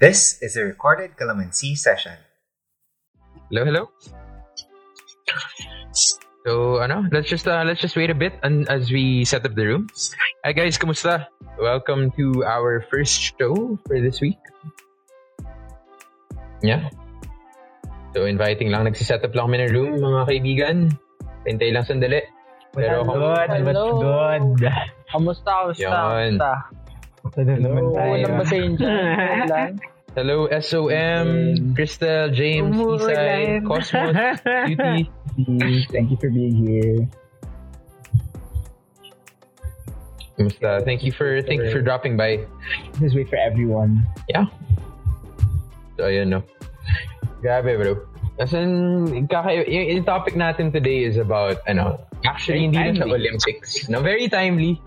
This is a recorded Calamansi session. Hello, hello. So, ano, let's just uh, let's just wait a bit and as we set up the room. Hi guys, kumusta? Welcome to our first show for this week. Yeah. So, inviting lang. Nagsiset up lang kami ng room, mga kaibigan. Hintay lang sandali. Pero good? Hello. What's good? Kamusta? Kamusta? Yan. Kamusta? Ito na naman tayo. Walang basahin Hello, SOM, Crystal, James, Isai, Umuulan. Cosmos, Beauty. Thank you for being here. Kumusta? Thank you for thank you for dropping by. Just wait for everyone. Yeah. So, ayun, no. Grabe, bro. Kasi, kaka- yung, yung topic natin today is about, ano, actually, Very hindi na sa timely. Olympics. No, very timely.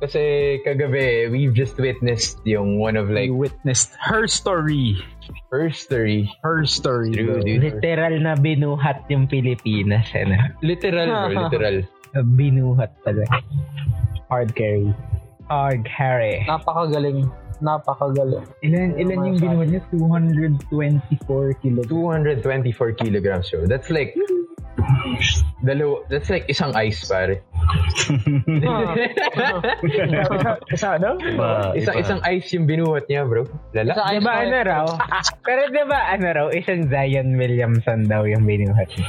Kasi, kagabi, we've just witnessed yung one of, like, We witnessed her story. first three. Her story. True, dude. Literal na binuhat yung Pilipinas. Ano? Literal, bro, literal. Binuhat talaga. Hard carry. Hard carry. Napakagaling. Napakagaling. Ilan, ilan yung binuhat niya? 224 kilograms. 224 kilograms, bro. That's like, dalaw, that's like isang ice, pare. Sa ano? isang, isang ice yung binuhat niya, bro. Lala. Sa ice ano raw? Pero di ba ano raw? Isang Zion Williamson daw yung binuhat niya.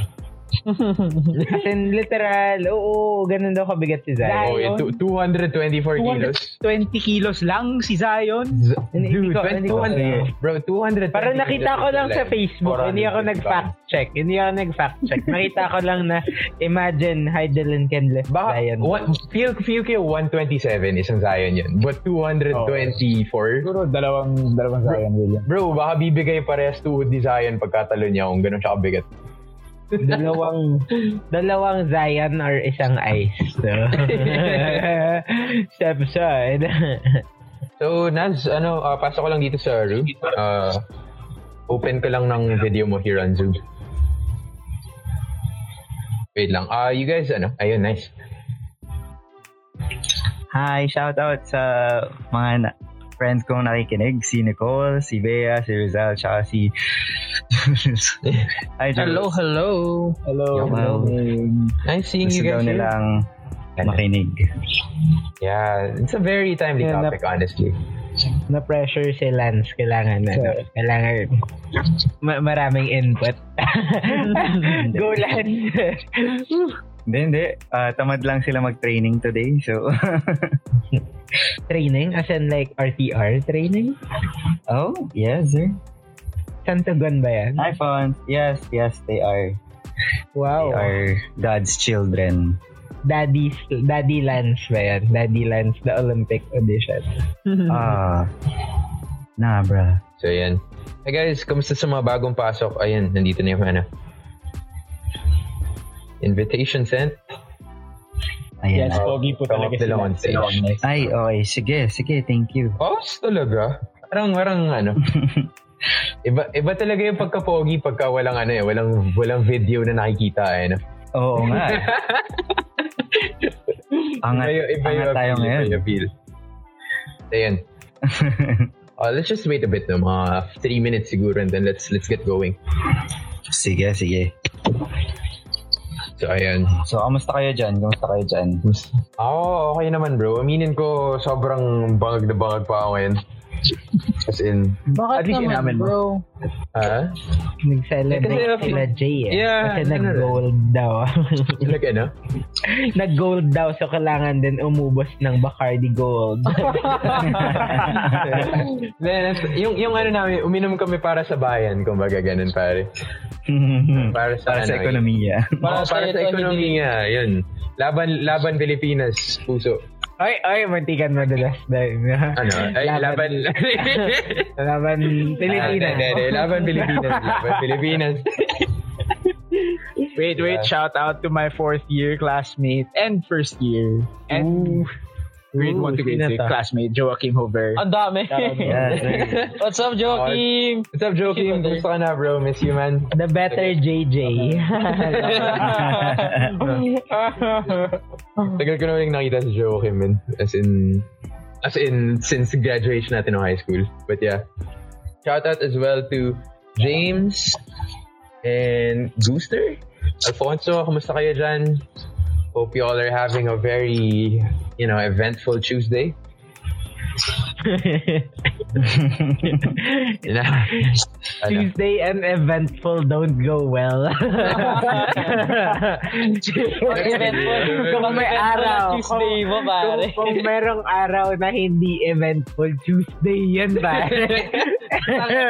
As in, literal, oo, ganun daw kabigat si Zion. Oh, yeah, two- 224 kilos. 20 kilos lang si Zion. Z- Hindi- Dude, ko- hindi ko 200, bro, 200. Parang nakita ko lang sa Facebook, hindi ako nag-fact check. Hindi ako nag-fact check. Nakita ko lang na imagine Heidelin can lift Baka, Zion. one, feel, feel yung 127 isang Zion yun. But 224, Siguro dalawang, dalawang Zion William. bro, baka bibigay parehas tuhod ni Zion pagkatalo niya kung ganun siya kabigat. Dalawang dalawang Zion or isang ice. So, step side. So, Naz, ano, ah, pasok ko lang dito sa room. Ah, open ko lang ng video mo here on Zoom. Wait lang. Ah, you guys, ano? Ayun, nice. Hi, shout out sa mga na- friends kong nakikinig. Si Nicole, si Bea, si Rizal, tsaka si. Hi. Hello, hello. Hello. Well, Nice seeing gusto you guys here. nilang makinig. Yeah, it's a very timely Yeah, topic, honestly. na pressure si Lance kailangan ano, kailangan ma- maraming input. Go Lance. Hindi, hindi. Ah, tamad lang sila mag-training today. So, training as in like RTR training? oh, yes, sir. Santugon ba yan? iPhone. Yes, yes, they are. Wow. They are God's children. Daddy, Daddy Lance ba yan? Daddy Lance, the Olympic edition. Ah. nah, bruh. So, ayan. Hey guys, kamusta sa mga bagong pasok? Ayan, nandito na yung ano. Invitation sent. Ayan. Yes, pogi po talaga sila on stage. Ay, okay. Sige, sige. Thank you. Oh, talaga? Parang, parang ano. iba, iba talaga yung pagka-pogi pagka walang ano eh, walang, walang video na nakikita eh. No? Oo nga. eh. Angat, iba, iba angat tayo appeal, ngayon. Iba yung appeal. Ayan. Uh, let's just wait a bit no, mga 3 minutes siguro and then let's let's get going. sige, sige. So, ayan. So, kamusta kayo dyan? Kamusta kayo dyan? Ako, okay naman bro. Aminin ko, sobrang bangag na bangag pa ako ngayon. As in, Bakit At least naman, inamin mo. bro? ha? Nag-celebrate Kasi- sila Jay eh. Yeah, Kasi ano nag-gold daw. Like ano? nag-gold daw so kailangan din umubos ng Bacardi Gold. Then, yung, yung ano namin, uminom kami para sa bayan, kumbaga ganun pare. Para sa, Para sa ano, ekonomiya. Para, Para sa sa ekonomiya, yun. Laban laban Pilipinas, puso. Ay, ay, mantikan madalas dahil. Ano? Ay, laban... Laban Pilipinas. Ah. Laban Pilipinas. Laban Pilipinas. Wait, wait. Shout out to my fourth year classmate and first year. And grade Ooh, 1 to grade sino 6 to? classmate, Joachim Hover. Ang dami. Yeah. What's up, Joakim? What's up, Joakim? Gusto ka na, bro? Miss you, man. The better JJ. Tagal ko na ulit nakita si Joakim, man. As in... As in, since graduation natin ng high school. But yeah. Shout out as well to James and Gooster. Alfonso, kumusta kayo dyan? Hope you all are having a very, you know, eventful Tuesday. You? Tuesday and eventful don't go well. kung may araw, Tuesday mo, kung, pare. kung merong araw na hindi eventful, Tuesday yan ba?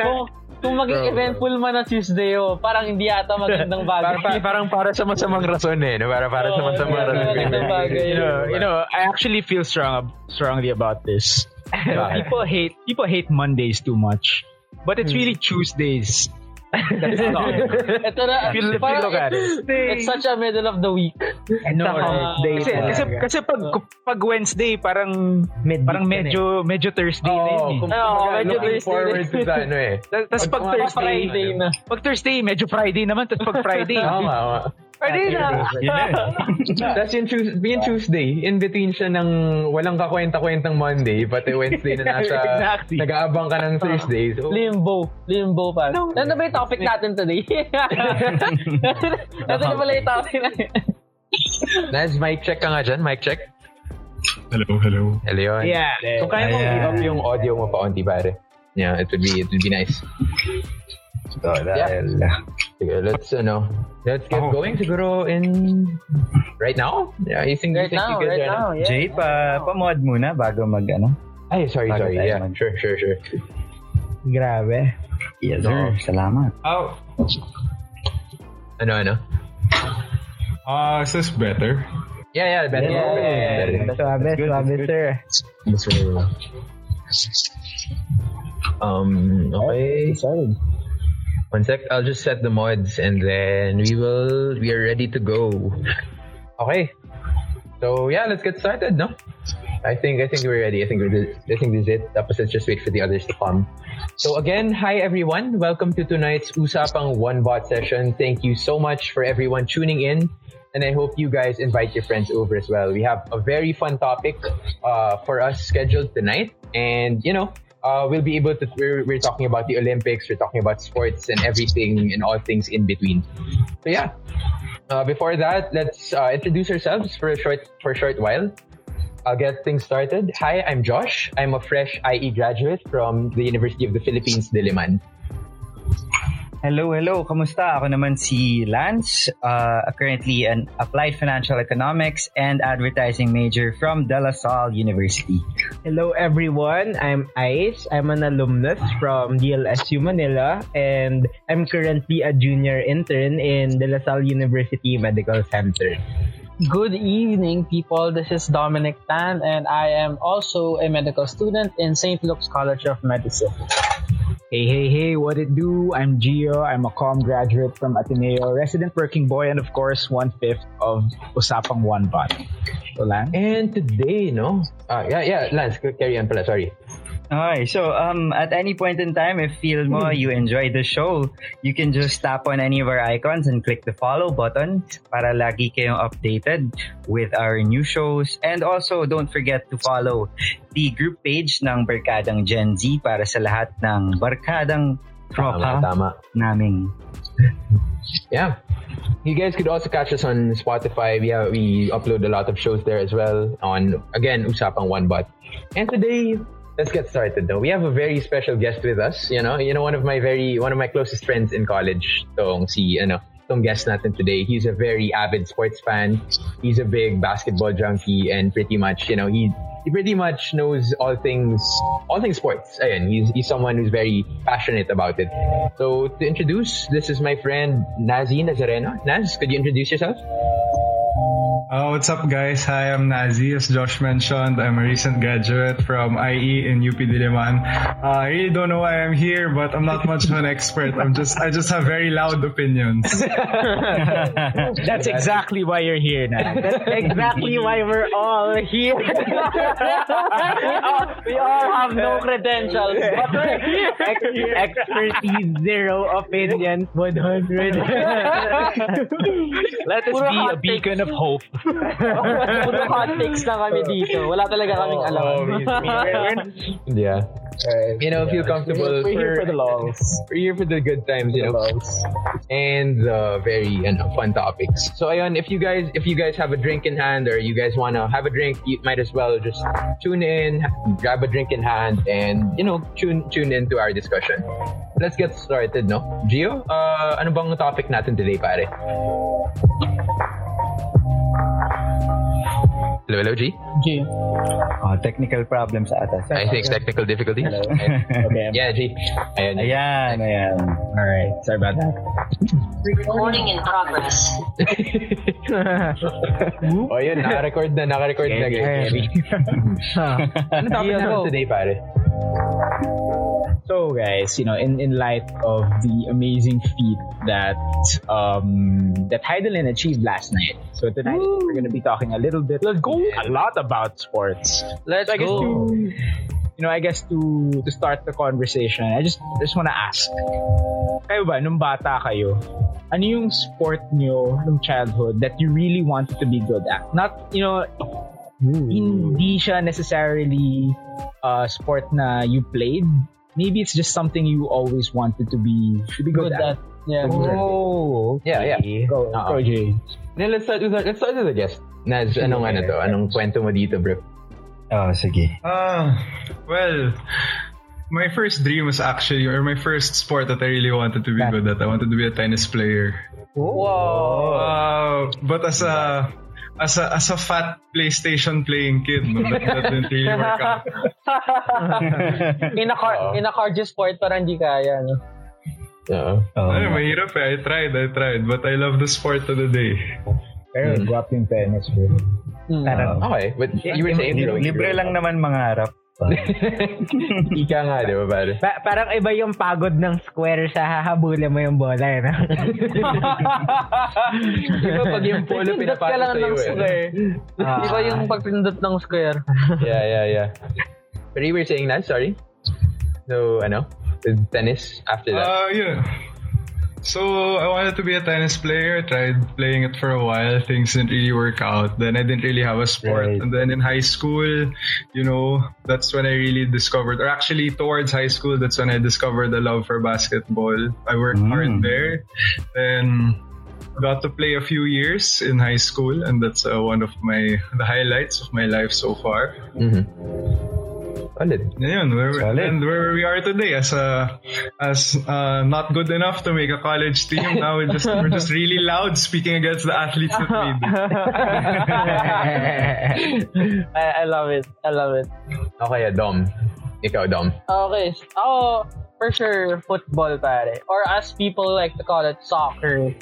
kung, kung maging eventful man na Tuesday, oh, parang hindi ata magandang bagay. Para, pa- parang para sa masamang rason eh. No? Para para sa Oo, masamang para rason. magandang bagay. You know, you know, I actually feel strong strongly about this. people hate people hate Mondays too much, but it's really Tuesdays. Not. Ito na, Feel- parang feel it's, it's such a middle of the week. no, No, Tuesday kasi, kasi, kasi pag, pag Wednesday, parang Midweek parang medyo medyo Thursday na yun eh. kung kumbaga, medyo looking Thursday forward to din. that, ano eh. Tapos pag Pag- Thursday, Friday na. pag Thursday, medyo Friday naman. Tapos pag Friday, Oo Friday na. Tapos yung, Tues- yung Tuesday, in between siya ng walang kakwenta-kwentang Monday, pati Wednesday na nasa, Exactly. nag-aabang ka ng Thursday. So, Limbo. Limbo pa. No. Ano ba yung topic natin today? Ito na pala yung topic natin. Naz, mic check ka nga dyan, mic check. Hello, hello. Hello yun. Yeah. So, kaya mo Ayan. i-up yung audio mo pa onti, pare. Yeah, it would be, it would be nice. So, dahil, Sige, let's, ano, let's get Oh. going siguro in, right now? Yeah, you think, Right you think now, you right ano? now. Yeah. Jay, pa, pa-mod muna bago mag, ano? Ay, sorry, Bago sorry. tayo Yeah, mag- sure, sure, sure. Grabe. Yes, sir. Salamat. Oh, Ano, ano? uh, is this better? Yeah, yeah, better. Yeah, better, yeah, better. yeah. Swabe, That's good, swabe, that's good. sir. Mas may- Um, okay. One sec, I'll just set the mods and then we will, we are ready to go. Okay. So yeah, let's get started, no? I think, I think we're ready. I think we're, I think this is it. Tapos let's just wait for the others to come. So again, hi everyone. Welcome to tonight's Usapang One Bot session. Thank you so much for everyone tuning in. And I hope you guys invite your friends over as well. We have a very fun topic uh, for us scheduled tonight. And, you know, uh, we'll be able to, we're, we're talking about the Olympics, we're talking about sports and everything and all things in between. So yeah, uh, before that, let's uh, introduce ourselves for a short, for a short while. I'll get things started. Hi, I'm Josh. I'm a fresh IE graduate from the University of the Philippines, Diliman. Hello, hello. Kamusta? Ako naman si Lance, uh, currently an applied financial economics and advertising major from De La Salle University. Hello everyone, I'm Ice. I'm an alumnus from DLSU Manila and I'm currently a junior intern in De La Salle University Medical Center. Good evening, people. This is Dominic Tan, and I am also a medical student in St. Luke's College of Medicine. Hey, hey, hey, what it do? I'm Gio. I'm a com graduate from Ateneo, resident working boy, and of course, one-fifth of Usapang One Bot. So, Lan? And today, no? Uh, yeah, yeah, Lance, carry on pala, sorry. Okay, so um, at any point in time, if feel mo you enjoy the show, you can just tap on any of our icons and click the follow button para lagi kayong updated with our new shows. And also, don't forget to follow the group page ng Barkadang Gen Z para sa lahat ng Barkadang Tama, Tropa tama. naming. Yeah. You guys could also catch us on Spotify. We have, we upload a lot of shows there as well on again Usapang One Bot. And today, let's get started though. We have a very special guest with us, you know. You know one of my very one of my closest friends in college, tong si ano, tong guest natin today. He's a very avid sports fan. He's a big basketball junkie and pretty much, you know, he he pretty much knows all things all things sports. Ayan, he's he's someone who's very passionate about it. So to introduce, this is my friend Nazi Nazareno. Naz, could you introduce yourself? Uh, what's up, guys? Hi, I'm Nazi. As Josh mentioned, I'm a recent graduate from IE in UP Diliman. Uh, I really don't know why I'm here, but I'm not much of an expert. I'm just, I just have very loud opinions. That's exactly why you're here now. That's exactly why we're all here. We all have no credentials. But we're here. Ex- expertise, zero opinions, 100. Let us be a beacon of hope. Puro hot takes na kami dito. Wala talaga kaming alam. Oh, we- we- yeah. You know, feel comfortable We're here for the lols. We're here for the good times, you know. And uh, very ano, fun topics. So ayun, if you guys if you guys have a drink in hand or you guys wanna have a drink, you might as well just tune in, grab a drink in hand, and you know, tune tune into our discussion. Let's get started, no? Gio, uh, ano bang topic natin today, pare? Hello, hello, G. G. Oh, technical problems sa atas. I think technical difficulties. Okay. yeah, G. Ayun. Ayan, ayan. Alright. Sorry about that. Recording in progress. oh, yun. Naka-record na. Naka-record na. guys. Ano topic natin today, pare? So guys, you know, in, in light of the amazing feat that um that Heidelin achieved last night. So tonight we're gonna be talking a little bit Let's go. a lot about sports. Let's So I guess go. to you know, I guess to to start the conversation, I just I just wanna ask. Kayo ba, nung bata kayo, ano yung sport nyo nung childhood that you really wanted to be good at? Not, you know, hindi siya necessarily uh, sport na you played. Maybe it's just something you always wanted to be to be good, Good at. at. Yeah. Oh, yeah, yeah. Go, Oo. go Jay. Then let's start with our, let's start with the guest. Naz, anong ano to? Anong kwento mo dito, bro? Oh, sige. Ah, well, my first dream was actually, or my first sport that I really wanted to be good at. I wanted to be a tennis player. Wow. Uh, but as a as a as a fat PlayStation playing kid, no, that, that didn't really work out. in a car, in a cardio sport, parang hindi kaya, no? Oo. Oh. Ay, mahirap eh. I tried, I tried. But I love the sport to the day. Pero Mm. guwapo yung tennis, bro. Hmm. Okay, but you were saying, bro. Libre lang naman mangarap. Ika nga, di ba, pare? Pa- parang iba yung pagod ng square sa hahabulin mo yung bola, eh? Di ba pag yung polo ka lang sa'yo, ng eh? square. Di ba yung pagpindot ng square? Yeah, yeah, yeah. But you were saying that, sorry? So, ano? With tennis after that? Uh, yeah. So I wanted to be a tennis player. I tried playing it for a while. Things didn't really work out. Then I didn't really have a sport. Right. And then in high school, you know, that's when I really discovered, or actually towards high school, that's when I discovered the love for basketball. I worked Mm. hard there. Then got to play a few years in high school, and that's uh, one of my the highlights of my life so far. Mm-hmm. Solid. Yun, where, Solid. and where we are today as a as uh, not good enough to make a college team. Now we're just we're just really loud speaking against the athletes that we beat. I, I love it. I love it. Okay, Dom. Ikaw, Dom. Okay. Ako, for sure, football, pare. Or as people like to call it, soccer.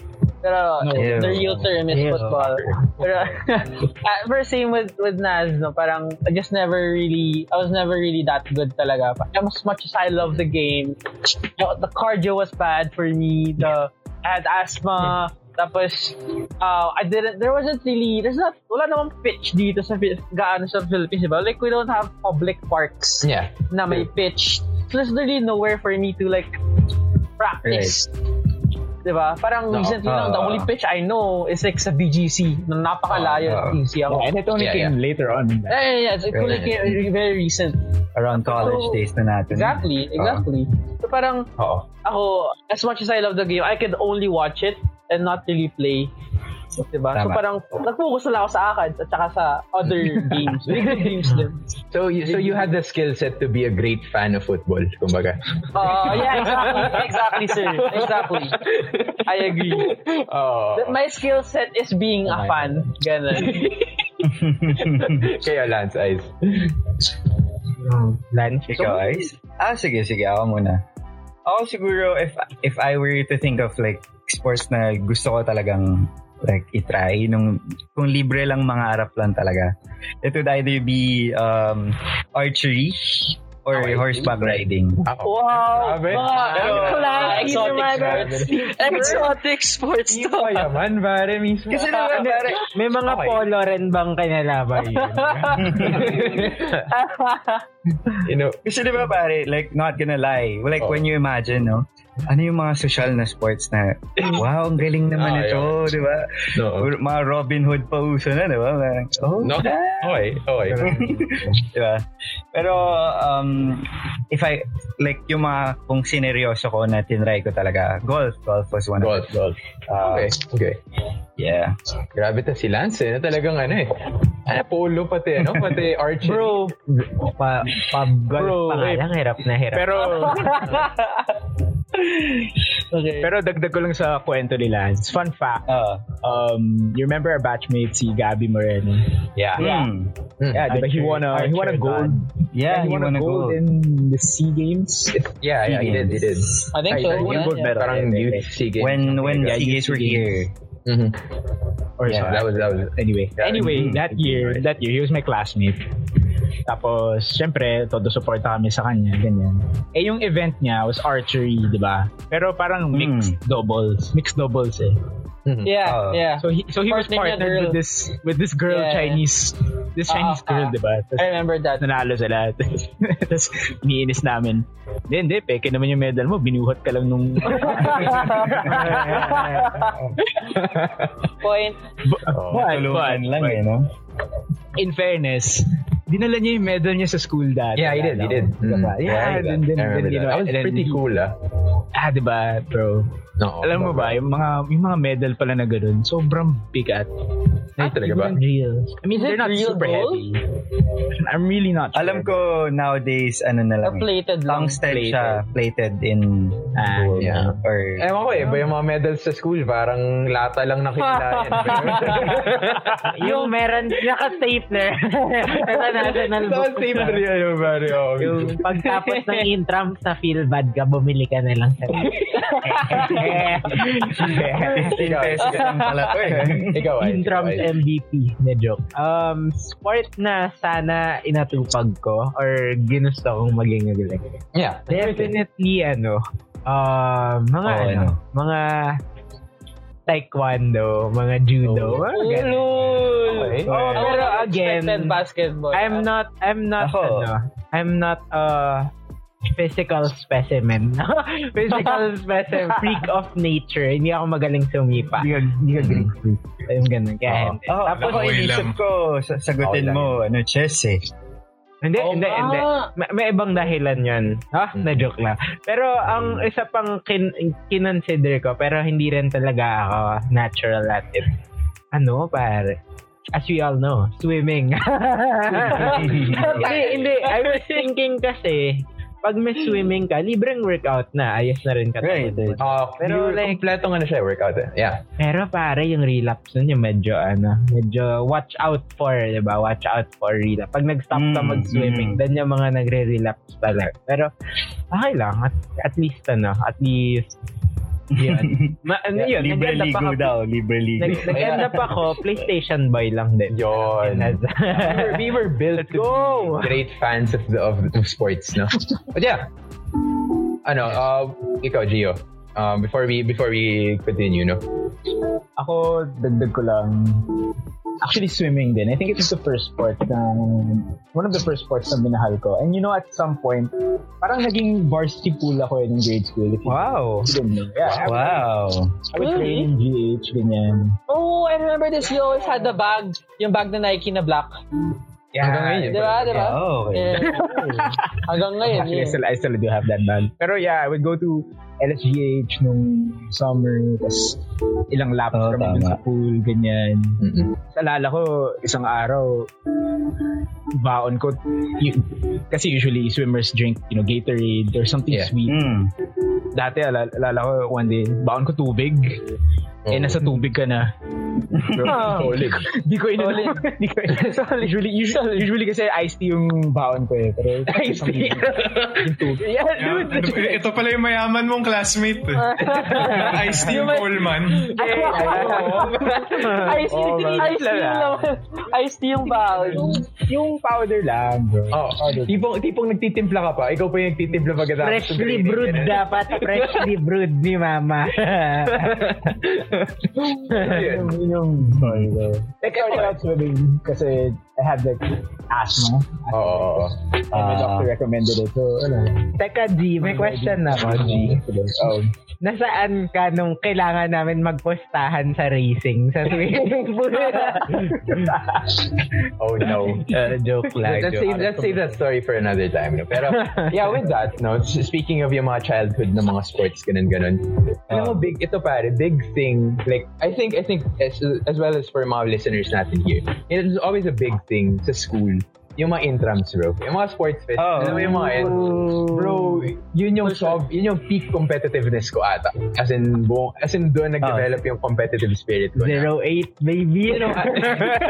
Pero Ew. the real term is Ew. football. Pero, uh, first same with with Naz, no, parang I just never really, I was never really that good talaga. As much as I love the game, you the cardio was bad for me. The I had asthma. Tapos, uh, I didn't, there wasn't really, there's not, wala namang pitch dito sa, Fi- gaano sa Philippines, diba? Like, we don't have public parks Yeah. na may pitch. So there's really nowhere for me to like practice. Diba? Parang No. recently lang, the Ah. only pitch I know is like sa BGC. Na napakalayo Ah, ng BGC ako. Yeah, and it only Yeah, came later on. Yeah, yeah, yeah. It's only came- very recent. Around college So, days na natin. Exactly, exactly. So parang Oo. ako, as much as I love the game, I could only watch it and not really play. Diba? So parang nag-focus na lang ako sa ACADS at saka sa other games. Very good games din. So, you, so you had the skill set to be a great fan of football, kumbaga. Uh, yeah, exactly. exactly, sir. Exactly. I agree. Oo. That my skill set is being a fan. Ganun. Kaya Lance Eyes. Lance, Ikaw, Ice? Ah, sige, sige. Ako muna. Ako siguro, if if I were to think of like sports na gusto ko talagang like itry nung kung libre lang mga arap lang talaga it would either be um archery or Okay. horseback riding. Ako. Wow! Grabe. Mga classy exotic naman. sports. Exotic sports Hindi to. pa yaman, pare, mismo. Kasi diba, pare, May mga Okay. polo rin bang kinalaban yun? you know, kasi diba pare, like not gonna lie, like Oh. when you imagine, no, ano yung mga social na sports na, wow, ang galing naman Ah, ito, di ba? no. Mga Robin Hood pa uso na, di ba? Oh, No? Okay, okay. di ba? Pero, um, if I, like, yung mga, kung sineryoso ko na tinry ko talaga, golf, golf was one Golf, of golf. Uh, Okay, okay. Yeah. Grabe to si Lance, eh. Na talagang ano eh. Ano, polo pati, ano? Pati archery. Bro, pa, pub golf Bro, pa nga lang, hirap na hirap. Pero, Okay. pero dagdag ko lang sa kwento ni Lance. Fun fact, Uh, um, you remember our batchmate si Gabby Moreno? Yeah. hmm. Mm. Yeah, diba he won a he won a gold. Yeah, he he won a won a gold gold. in the Sea Games. Yeah, yeah, he did, he did. I think Ay, so. ay, yeah, gold yeah. medal. Parang youth SEA Games. When, when Yeah, Games were here. Mhm. Or Yeah, sorry. that was, that was, Anyway, Yeah, anyway, mm, that year, that year, he was my classmate. Tapos, syempre, todo suporta kami sa kanya, ganyan. Eh, yung event niya was archery, di ba? Pero parang mixed doubles. Mixed doubles eh. Mhm. Yeah, Oh. yeah. So he, so he was partnered with this, with this girl Yeah. Chinese, this Ah, Chinese ah, girl, ah. di ba? Tapos, I remember that. nanalo sila. Tapos, iniinis namin. Hindi, hindi, peke naman yung medal mo. Binuhat ka lang nung... Point. Oh. But, but, lang but, eh, no? in fairness, dinala niya yung medal niya sa school dati. Yeah, he did, he did. Diba? Mm. Yeah, I then, then, remember then, you that. know, That was and then pretty he- cool, ah. Ah, ba? No, Alam mo ba, yung mga, yung mga medal pala na ganun, sobrang bigat. Ay, talaga ba? Real. I mean, Is they're not real super gold? heavy. I'm really not sure. Alam ko nowadays, ano na Or lang. eh. plated lang. Tungsten siya, plated in Ah, gold. yeah. Or, Ewan ko eh, iba yung mga medals sa school, parang lata lang nakikilayan. yung meron, naka-stapler. sa national book. Saan stapler yan yung pare? Yung pagtapos ng intram sa feel bad ka, bumili ka na lang sa 15 pesos lang pala to eh. Ikaw ay. Intrams MVP. Na joke. Um, sport na sana inatupag ko or ginusto kong maging magaling. Yeah. Definitely, ano, um, mga Oh, ano, ano? mga taekwondo, mga judo, mga ganun. Ulul! Okay. Oh, pero again, basketball. I'm not, I'm not, Ako. ano, I'm not a physical specimen. physical specimen, freak of nature. Hindi ako magaling sumipa. Hindi ka, hindi ka Greek freak. Ayun ganun. Kaya hindi. Oh, Tapos, ako inisip ko, sa- sagutin mo, ano, chess eh. Hindi, Oo hindi, nga. hindi. May, may ibang dahilan yun. Ha? Mm. Na-joke lang. Pero ang isa pang kin kinonsider ko, pero hindi rin talaga ako natural at it. Ano, pare? As we all know, swimming. hindi, hindi. I was thinking kasi, pag may swimming ka, libreng workout na. Ayos na rin ka. Right, right. Uh, Pero pero like- kompleto nga na siya, workout eh. Yeah. Pero pare, yung relapse nun, yung medyo, ano, medyo watch out for, di ba? Watch out for relapse. Pag nag-stop ka Mm, mag-swimming, mm. then yung mga nagre-relapse talaga. Pero, okay lang. At, at least, ano, at least, yun. Ma, ano yun, Libre nag-end ligo ako, daw, libre ligo. nag- nag-end up ako, PlayStation boy lang din. Yun. As- we, were, we were built to go! be great fans of the of, of sports, no? But yeah. Ano, uh, ikaw, Gio. Um, before we before we continue, no? Ako, dagdag ko lang. Actually, swimming din. I think it was the first sport na, one of the first sports na binahal ko. And you know, at some point, parang naging varsity pool ako in grade school. If Wow! know. Yeah, Wow. I would train in GH, ganyan. Oh, I remember this. You always had the bag. Yung bag na Nike na black. Yeah, Hanggang ngayon, Di ba? Di ba? Oh, okay. Yeah. Hanggang ngayon. Actually, I yeah. still, I still do have that bag. Pero yeah, I would go to LSGH nung summer, tas ilang laps Oo, kami dun sa pool, ganyan. Mm-mm. Sa alala ko, isang araw, baon ko, y- kasi usually swimmers drink, you know, Gatorade or something Yeah. sweet. Mm. Dati, alala, alala ko, one day, baon ko tubig. Eh, nasa tubig ka na. Solid. Di ko ininom. Di ko Usually, usually, usually kasi iced tea yung baon ko eh. Pero Iced tea. yung tubig. Yeah, Yeah, dude. ito, ito pala yung mayaman mong classmate. Ice Team Coleman. Ice Oh, tea, man. ice tea yung tea yung. Yung powder lang, bro. Oh, tipong, tipong nagtitimpla ka pa. Ikaw pa yung nagtitimpla pagkatapos. Freshly brewed dapat. Freshly brewed ni mama. yung, yung, I was swimming kasi I had like asthma. Oo. And my doctor recommended it. So, ano. Teka, G, may question ako, G. Oh, Nasaan ka nung kailangan namin magpostahan sa racing sa swimming pool? Oh no. Uh, joke lang. let's joke. save let's save that story for another time. No? Pero yeah, with that, no. s- Speaking of yung mga childhood na mga sports ganun ganun. Alam mo big ito pare, big thing. Like I think I think as, as well as for mga listeners natin here. It's always a big thing sa school. Yung mga intrams, bro. Yung mga sports fest. Oh. Alam mo yung mga yun? Bro, yun yung sob, yun yung peak competitiveness ko ata. As in, buong, as in doon nag-develop yung competitive spirit ko. na- Zero eight, baby. you know,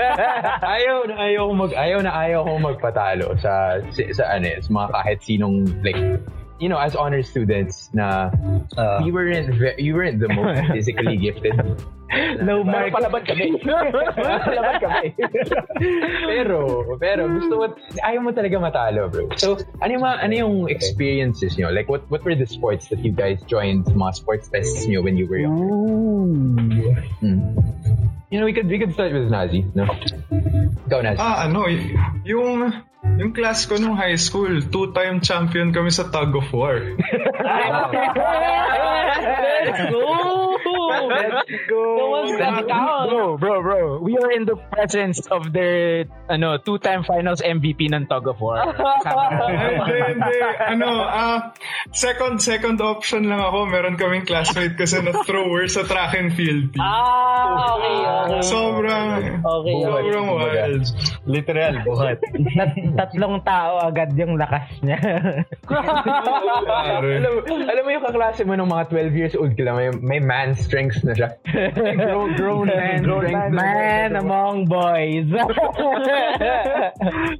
ayaw na ayaw ko mag ayaw na ayaw ko magpatalo sa sa, sa ano eh, sa mga kahit sinong like you know as honor students na Uh, we weren't ve- you weren't the most physically gifted Pero mark. palaban kami. palaban kami. pero pero gusto mo ayaw mo talaga matalo bro so ano yung mga- ano yung experiences nyo like what what were the sports that you guys joined mga sports fests nyo when you were young Hmm. you know we could we could start with Nazi no go Nazi Ah, ano, y- yung yung class ko nung high school, two-time champion kami sa tug of war. Let's go! Let's go. No one's that count. Bro, bro, bro. We are in the presence of their ano, two-time finals MVP ng Tug of War. Hindi, hindi. Ano, ah, second, second option lang ako. Meron kaming classmate kasi na thrower sa track and field team. Ah, okay, okay. Sobrang, Okay, okay. sobrang wild. literal, buhat. Tat- tatlong tao agad yung lakas niya. Alam, alam mo yung kaklase mo nung mga 12 years old ka lang, may, may man strength na siya. grown, grown man strength. na Man among boys.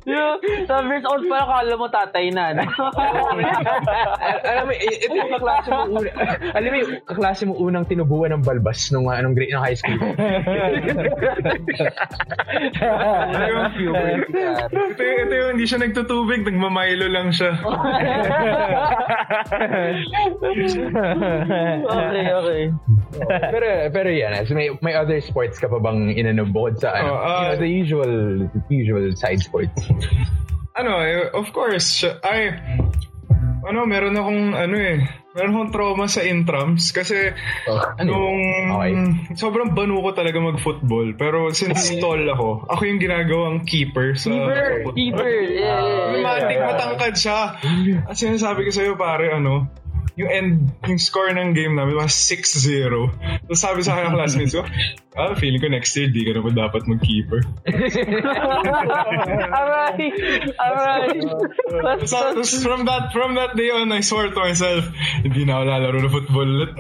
Yung Seven years old pa, akala mo tatay na. no? Alam mo, ito yung kaklase mo una, alam mo yung kaklase mo unang tinubuan ng balbas nung uh, anong grade ng high school. Ito, yung- ito yung hindi siya nagtutubig, nagmamilo lang siya. okay, okay. Pero pero yan, as may may other sports ka pa bang inano bukod sa ano, Oh, ah. you know, the usual usual side sports. ano, eh, of course, ay, ano, meron akong, ano eh, meron akong trauma sa intrams kasi Ano? nung Okay. sobrang banu ko talaga mag-football pero since tall ako, ako yung ginagawang keeper sa Keeper, football. keeper. Yeah, yeah, yeah. Matik, matangkad siya. At sinasabi ko sa'yo, pare, ano, yung end, yung score ng game namin was 6-0. Tapos sabi sa akin ng classmates ko, ah, feeling ko next year, di ka na dapat mag-keeper. Alright, alright. That's, So, from that from that day on, I swore to myself, hindi na ako lalaro na football ulit.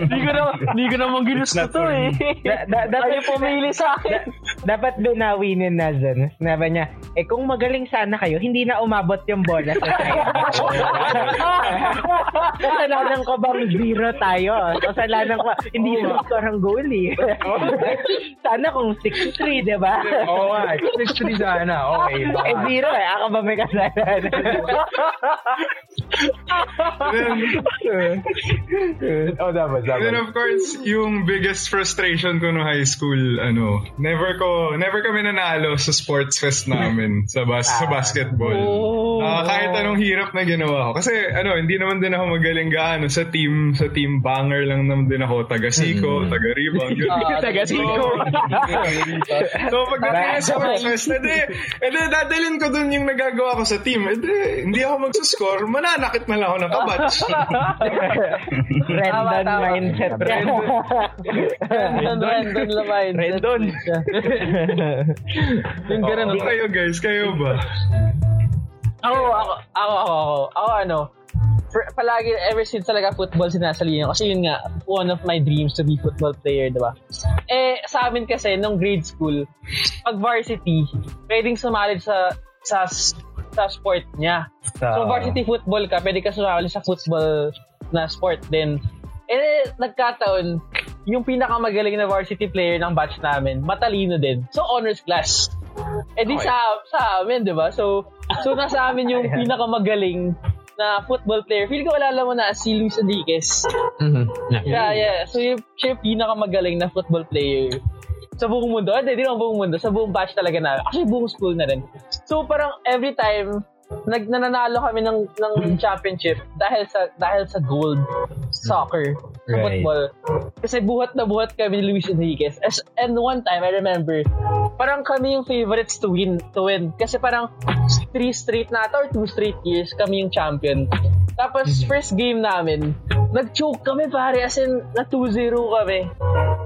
Hindi ko na, hindi ko naman ginusto to eh. Da- da- dapat pumili sa akin. dapat binawi ni Nazan. Sinabi niya, eh kung magaling sana kayo, hindi na umabot yung bola sa side. Kasalanan ko bang zero tayo? Kasalanan ko, hindi na score ang goalie. sana kung 6-3, di ba? Oo nga, 6-3 sana. Okay. Eh zero eh, ako ba may kasalanan? oh, dapat, And then dapat. of course, yung biggest frustration ko no high school, ano, never ko, never kami nanalo sa sports fest namin sa bas sa basketball. Ah, kahit anong hirap na ginawa ko. Kasi ano, hindi naman din ako magaling gaano sa team, sa team banger lang naman din ako, taga Siko, taga rebound. yun. Taga Siko. so pagdating sa sports fest, edi, edi dadalhin ko dun yung nagagawa ko sa team. Edi, hindi ako magsuscore, mananakit na lang ako ng kabatch. Rendon mindset. Random, random lamay. Rendon. Yung ganun. Ano kayo guys, kayo ba? Ako, ako, ako, ako, ako, ako ano, for, palagi, ever since talaga football sinasalihan ko. Kasi yun nga, one of my dreams to be football player, di ba? Eh, sa amin kasi, nung grade school, pag varsity, pwedeng sumali sa sa sa sport niya. So, varsity football ka, pwede ka sumali sa football na sport din. Eh, nagkataon, yung pinakamagaling na varsity player ng batch namin, matalino din. So, honors class. Eh di sa, sa amin, di ba? So, so nasa amin yung pinakamagaling na football player. Feel ko alala mo na si Luis Enriquez. Mhm. Yeah. Yeah, yeah. So, yung, siya yung pinakamagaling na football player sa buong mundo. Hindi, hindi naman buong mundo. Sa buong batch talaga na. Actually, buong school na rin. So, parang every time, nag nananalo kami ng ng championship dahil sa dahil sa gold soccer Right. football. Kasi buhat na buhat kami ni Luis Enriquez. As, and one time I remember parang kami yung favorites to win to win. Kasi parang three straight na ata or two straight years kami yung champion tapos first game namin nag-choke kami pare as in na 2-0 kami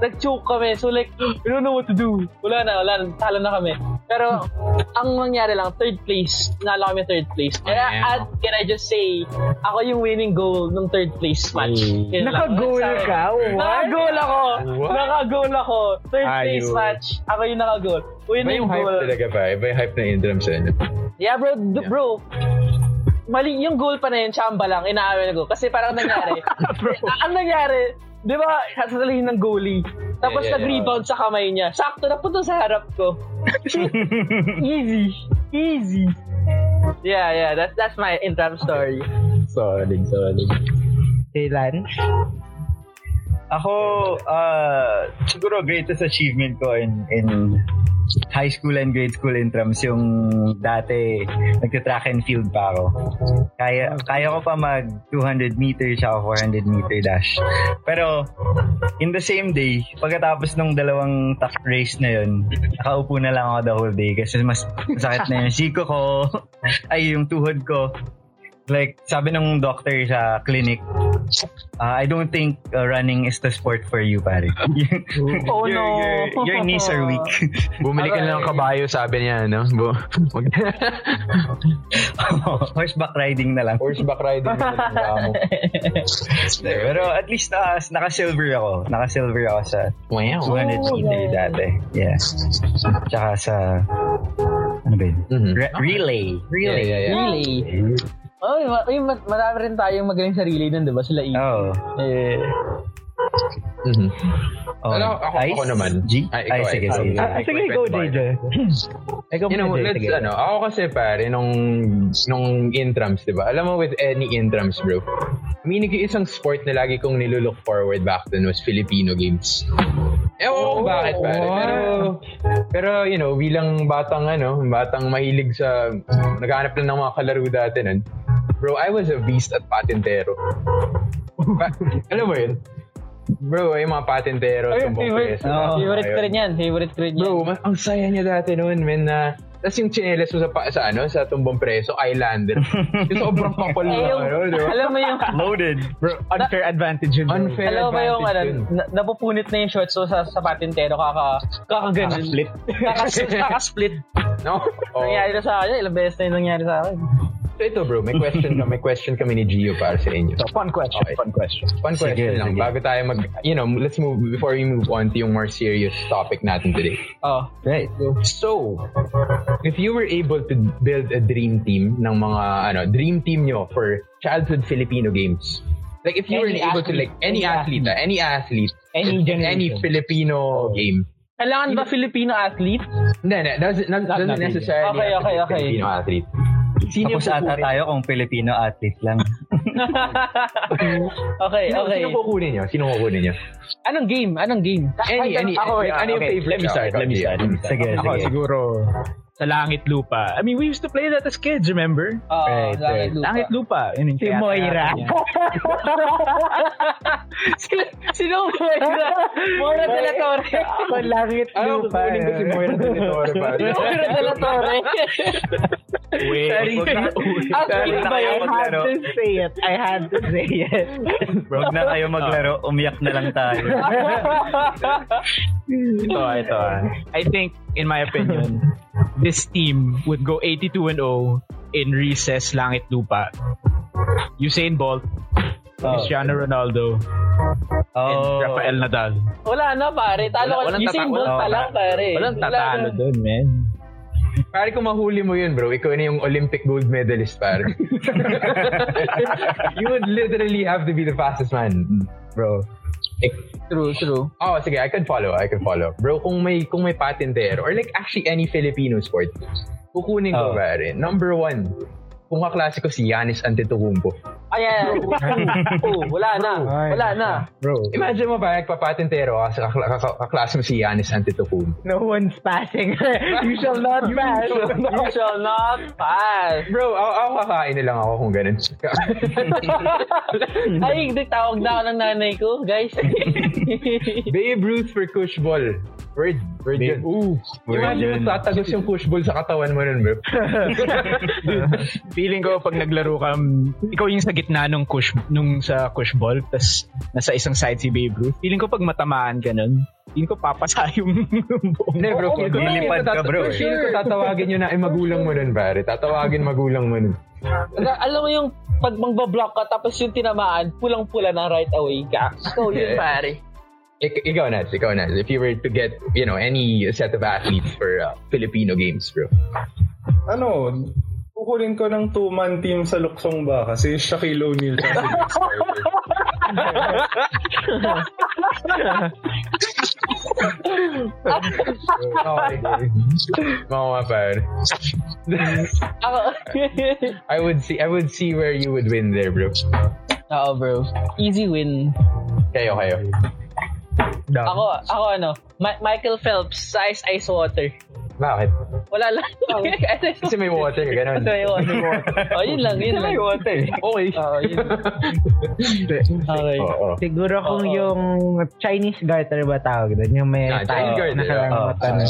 nag-choke kami so like we don't know what to do wala na wala na talo na kami pero ang nangyari lang third place nalo kami third place kaya Yeah. at can I just say ako yung winning goal ng third place match lang. Naka-goal ka? What? Naka-goal ako. What? Naka-goal ako. Third Ayun. place match. Ako yung naka-goal. Winning yung hype goal. talaga pa. Iba yung hype ng Indram sa inyo. Yeah, bro. d- Bro. Mali yung goal pa na yun, chamba lang, inaamin ko. Kasi parang nangyari. ang nangyari, di ba, sasalihin ng goalie. Tapos Yeah, yeah, nag-rebound sa kamay niya. Sakto na punta sa harap ko. Easy. Easy. Yeah, yeah. That's that's my interim story. Solid, solid. Dylan? Ako, uh, siguro greatest achievement ko in, in high school and grade school intrams yung dati nagka-track and field pa ako. Kaya, kaya ko pa mag 200 meter tsaka 400 meter dash. Pero, in the same day, pagkatapos ng dalawang tuck race na yun, nakaupo na lang ako the whole day kasi mas masakit na yung siko ko, ay yung tuhod ko. Like, sabi ng doctor sa clinic, uh, I don't think uh, running is the sport for you, pare. Oh, your, no. Your, your knees are weak. Bumili ka na ng kabayo, sabi niya, no? Bu- Wag- Horseback riding na lang. Horseback riding na lang. Pero at least uh, naka-silver ako. Naka-silver ako sa Wow. 200 meter dati. Yeah. Tsaka sa ano ba yun? Mhm. Re- relay. Yeah, Relay. yeah, yeah. Really? Oh, ma- ay, ma- marami rin tayong magaling sarili nun, di ba? Sila Ian. Oh. Eh, Mhm. oh. Ano, ako- ako Ice? naman. G? Ay, Ay, ikaw, sige, ikaw. sige. Ah, Ah, sige, go, JJ. Ikaw You know, muna, let's, sige. ano, ako kasi pare, nung, nung intrams, di ba? Alam mo, with any intrams, bro, I mean, yung isang sport na lagi kong nilulook forward back then was Filipino games. Ewan ko kung bakit, pare. Pero, pero, you know, bilang batang, ano, batang mahilig sa, naghahanap lang ng mga kalaro dati nun, bro, I was a beast at patintero. Pa- alam mo yun? Bro, yung mga patintero, Ay, tumbong favorite, preso. favorite ko Ayun. rin yan. Favorite ko rin yan. Bro, ma- ang saya niya dati noon, men, na tapos yung chinelas mo sa, pa- sa ano, sa tumbong preso, Islander. yung sobrang kapal na, Eh, yung, ano, di ba? alam mo yung, Loaded. Bro, unfair advantage yun. bro. Unfair alam mo ba yung, ano, advantage na, napupunit na yung shorts mo sa, sa patintero, kaka, kakaganon. Split. Kakas, kakasplit. No? Oh. Nangyari na sa akin, ilang beses na yung nangyari sa akin. So ito bro, may question ka, may question kami ni Gio para sa inyo. So, fun question, Okay. fun question. Fun question Sige, lang, sige. bago tayo mag, you know, let's move, before we move on to yung more serious topic natin today. Oh. Right. So, if you were able to build a dream team ng mga, ano, dream team nyo for childhood Filipino games, like if you were Any able to athlete. like, any Any athlete, ah, any athlete, Any in generation. any Filipino game, Kailangan ba Filipino athlete? Hindi, hindi. Doesn't, doesn't, Not- doesn't necessarily Okay, have to okay, okay. Filipino athlete. Sino Tapos ata tayo kung Filipino athlete lang. okay, Sino, okay. sino kukunin nyo? Sino kukunin nyo? Anong game? Anong game? Any, any, Ako, like, ano yung okay, favorite? let me start, let me start, let me start. Sige, Ako, sige. siguro, sa Langit Lupa. I mean, we used to play that as kids, remember? Oh, Right, Langit Lupa. Langit Lupa. Yun yung Si kaya- Moira. sino, sino Moira? Moira de la Torre. Ako, Langit Ano, Lupa. kukunin ko si Moira de la Torre. Sino Moira de la Torre? Wait. Sorry. Sorry na ba yun? maglaro. say it. I had to say it. Huwag na kayo maglaro. Umiyak na lang tayo. ito, ito. ah. I think, in my opinion, this team would go 82 and 0 in recess Langit Lupa. Usain Bolt, Cristiano Ronaldo, Oh. Rafael Nadal. Wala na, pare. Talo Wala- ka. Usain Bolt wala- pa lang, pare. Walang Wala tatalo na. dun, man. Pare kung mahuli mo yun, bro, ikaw na yung Olympic gold medalist, pare. you would literally have to be the fastest man, bro. True, true. Oh, sige, I can follow, I can follow. Bro, kung may kung may patintero or like actually any Filipino sport, kukunin ko Oh. pare. Number one, kung kaklase ko si Yanis Antetokounmpo. Ayan. oh, wala na. Wala na. Bro, imagine mo ba nagpapatintero ka sa kakla- kaklase mo si Yanis Antetokounmpo. No one's passing. you shall not pass. You shall not pass. Bro, ako, ako kakain na lang ako kung ganun. Ay, tawag na ako ng nanay ko, guys. Babe Ruth for push Word, word yun. Ooh. Imagine mo tatagos yung push ball sa katawan mo nun, bro. Feeling ko pag naglaro ka, ikaw yung sa gitna nung kush, nung sa kush ball, tas nasa isang side si Babe Ruth. Feeling ko pag matamaan ka nun, feeling ko papasa yung buong Hindi, bro. Ko, lilipad ka, bro, eh. Feel ko tatawagin yun na ay magulang mo nun, pare. Tatawagin magulang mo nun. Alam mo yung pag magbablock ka tapos yung tinamaan, pulang-pula na right away ka. Ikaw yun, pare. Ik- ikaw, Nats. Ikaw, Nats. If you were to get, you know, any set of athletes for uh, Filipino games, bro. Ano, kukunin ko ng two-man team sa Luksong ba? Kasi Shaquille O'Neal siya si Vince Carter. Okay. Oo nga, pare. Ako, I would see, I would see where you would win there, bro. Oo, bro. Easy win. Kayo, kayo. Ako, ako ano, Ma- Michael Phelps sa Ice Ice Water. Bakit? Wala lang. Kasi may water, ganun. Kasi may water. Oh, yun lang, yun lang. May water. Okay. Oo, yun. Okay. Oo. Siguro kung Oo. yung Chinese garter ba tawag doon? Yung may Ah, tao Chinese garter, nakalangot oo. ano.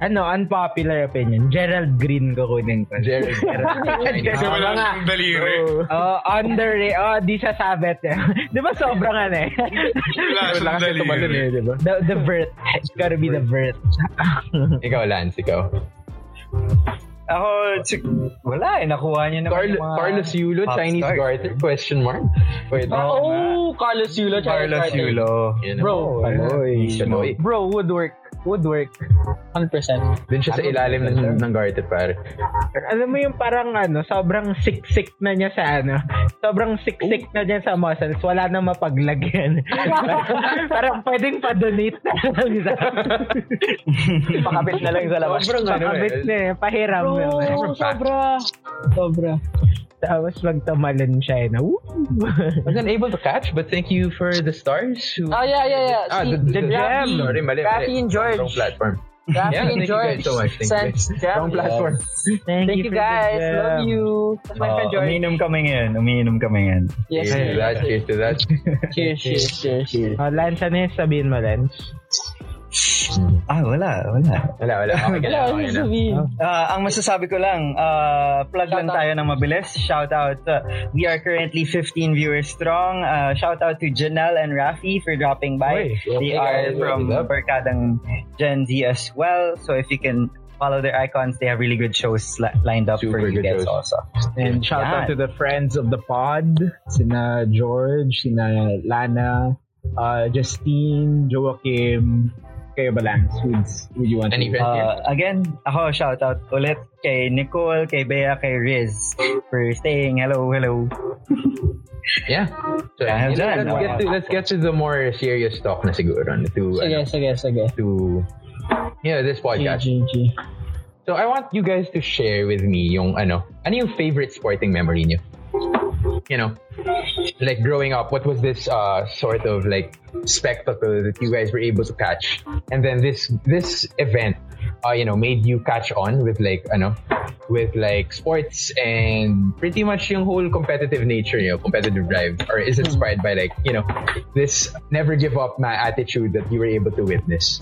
Ano, unpopular opinion. Gerald Green ko kunin ko. Jared. Kasi wala siyang daliri. Oh, under oh, di sa sabet. di ba sobrang ano eh? Wala siyang daliri. di ba? The, the vert. It's gotta be the vert. ikaw, Lance, ikaw. Ako, wala eh. Nakuha niya naman Carl- yung mga Carlos Yulo, Chinese stars. garter? Question mark. Pwede. Oh, Carlos Yulo. Chinese Carlos garter. Yulo. Yun Bro. Bro, woodwork. Woodwork. 100%. Dun siya sa ilalim ng, ng garter, pare. Alam mo yung parang ano, sobrang siksik na niya sa ano, sobrang siksik na niya sa muscles, wala na mapaglagyan. parang pwedeng pa-donate na lang sa Pakapit na lang sa labas. Sobrang ano Pakabit eh. na eh, pahiram Bro, naman. sobra. Sobra. Tapos magtamalon siya eh, na! Wasn't able to catch, but thank you for the stars. Who... Ah, yeah, yeah, yeah. Ah, Si- the, the, the gem. gem. Sorry, mali. Mali. and George. Wrong platform. Rafi Yeah, and thank you George. guys so much. Thank you gem. Wrong platform. Thank, Thank you guys. Love you. That's my Oh, friend George. umiinom kami ngayon. Umiinom kami ngayon. Yes. Cheers to that. Cheers to that. Cheers, cheers, cheers, cheers. Oh, Lance, ano yung sabihin mo, Lance? Ah, wala. Wala. Wala, wala. Okay, Wala, wala. ano Okay? Ah, ang masasabi ko lang, ah, plug lang Shout out. tayo ng mabilis. Shout out. uh, we are currently 15 viewers strong. Uh, shout out to Janelle and Rafi for dropping by. Oy, they okay, are from up? Barkadang Gen Z as well. So if you can follow their icons, they have really good shows li- lined up for Super you good guys shows. also. And shout out to the friends of the pod. Sina George, sina Lana, uh, Justine, Joachim, kayo ba Lance? Who's, who you want Any to... friends here? Uh, again, ako shout out ulit kay Nicole, kay Bea, kay Riz for staying. Hello, hello. Yeah. So, Yeah, let's, dyan. let's get to let's get to the more serious talk na siguro to Sige, ano, sige, sige. to yeah, this podcast. GG. So I want you guys to share with me yung ano, ano yung favorite sporting memory niyo? You know, like growing up, what was this uh sort of like spectacle that you guys were able to catch? And then this this event uh you know, made you catch on with like you know, with like sports and pretty much yung whole competitive nature, you know, competitive drive or is inspired by like, you know, this never give up my attitude that you were able to witness.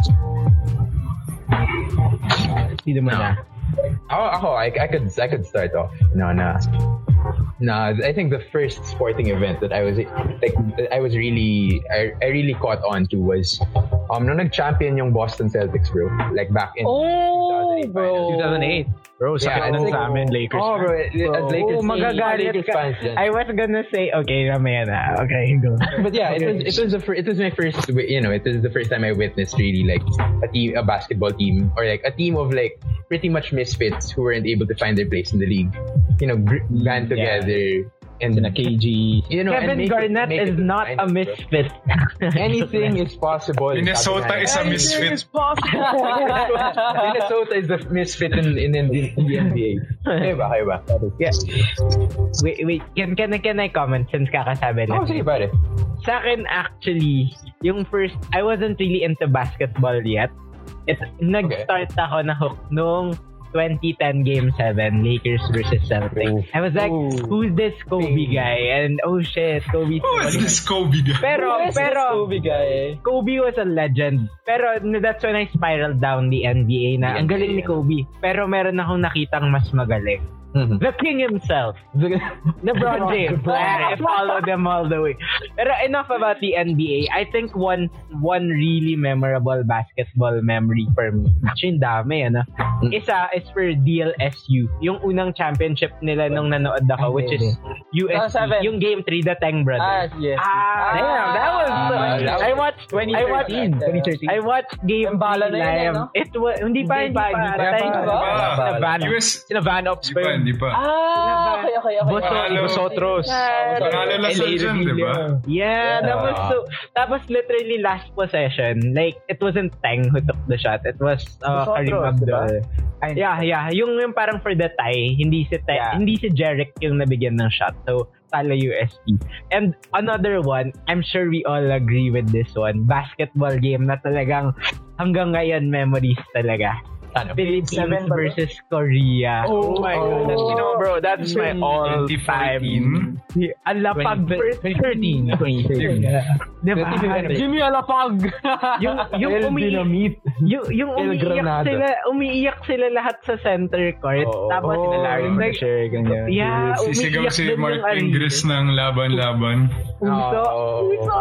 Sino mo na? Ako, ako I, I could I could start off. No, na. Na, I think the first sporting event that I was like I was really I, I really caught on to was um nung nag-champion yung Boston Celtics, bro. Like back in Oh, 2008 bro. 2008. Bro, sa Yeah, like- sa amin, Lakers. Oh, bro, as Lakers, Oo, magagalit Lakers ka. fans dyan. I was gonna say, okay, mamaya na. Okay, go. But yeah, it was it was the fir- it was my first you know it was the first time I witnessed really like a team a basketball team or like a team of like pretty much misfits who weren't able to find their place in the league. You know, gr- band Yeah. And na KG. you know and Kevin it- Garnett make is it not a misfit. Anything is possible. Minnesota is a misfit. Minnesota is the misfit in in, in, the, in the NBA. Kaya ba? Kaya ba? Yeah. Wait, wait. Can, can, I- can I comment since kakasabi na? Oh, sige pare. Sa akin, actually, yung first, I wasn't really into basketball yet. It, nag-start ako na hook nung 2010 Game 7, Lakers versus Celtics. I was like, who's this Kobe guy? And oh shit, Kobe. Oh, it's this Kobe guy. Pero, pero, Kobe guy. Kobe was a legend. Pero that's when I spiraled down the NBA na, The ang galing ni Kobe. Pero meron akong nakitang mas magaling. Mhm. The king himself. LeBron James. I follow them all the way. Pero enough about the NBA. I think one one really memorable basketball memory for me. Actually, ang dami, ano? Isa is for DLSU. Yung unang championship nila nung nanood ako, which is USC. 2007. Yung game 3, the Tang Ah, Brothers. yes. Ah, damn, that was. Ah, that was I watched. I watched. 2013. I watched game Yung bala 3 na yun, live. eh, no? It was hindi pa hindi pa. hindi pa, Tang- hindi pa. Ah, Pa pa, yun. di pa. Ah, okay, okay, okay. Boso- Panalo- Vosotros. Panalo LA Lasal dyan, di ba? Yeah, that was so. That was literally last possession. Like it wasn't Tang who took the shot. It was uh, Vosotros, Karim diba? Abdul. Yeah, yeah. Yung, yung parang for the tie, hindi si Te- Yeah. hindi si Jerick yung nabigyan ng shot. So, talo USP. And another one, I'm sure we all agree with this one. Basketball game na talagang hanggang ngayon memories talaga. Ano? Philippines versus Korea. Oh my God. That's, you know, bro, that's my all-time. 2014. Ang lapag 2013. 2013. Diba? Jimmy Alapag! yung yung El umi Dynamite. yung yung El umiiyak Granada. sila umiiyak sila lahat sa center court Oo. tapos Oh, like, like, share, ganyan. yeah Sisigaw umiiyak si din Mark Ariel. Ingris ng laban-laban. Uso Oo. Uso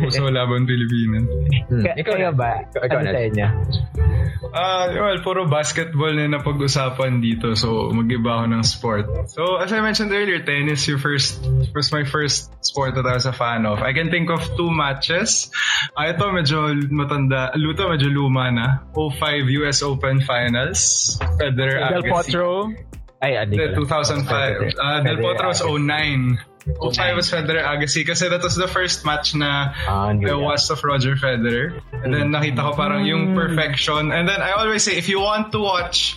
Puso laban Pilipinas. Hmm. Ka- kaya ba Ikaw, ikaw ano na. Ah, well, puro basketball na napag-usapan dito. So, mag-iba ako ng sport. So, as I mentioned earlier, tennis yung first was my first sport that I was a fan of. I can think of two matches. Ah, ito medyo matanda. Luto medyo luma na. 05 US Open Finals. Federer Del Agassi. Potro. Ay, adi The 2005. Uh, Del Potro was 09. 05 was Federer Agassi kasi that was the first match na Ah, I watched of Roger Federer. And then nakita ko parang yung perfection. And then I always say, if you want to watch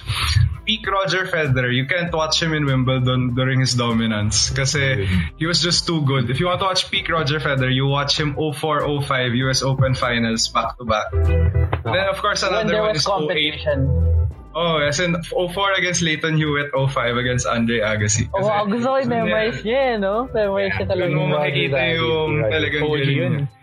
peak Roger Federer, you can't watch him in Wimbledon during his dominance. Kasi he was just too good. If you want to watch peak Roger Federer, you watch him 04-05 US Open Finals back to back. Then of course another one is 08. Oh, as in 04 against Leighton Hewitt, 05 against Andre Agassi. Oh, wow, gusto ko yung memorize niya, eh, no? Memorize niya talaga. Mo makikita yung talagang galing yun. niya.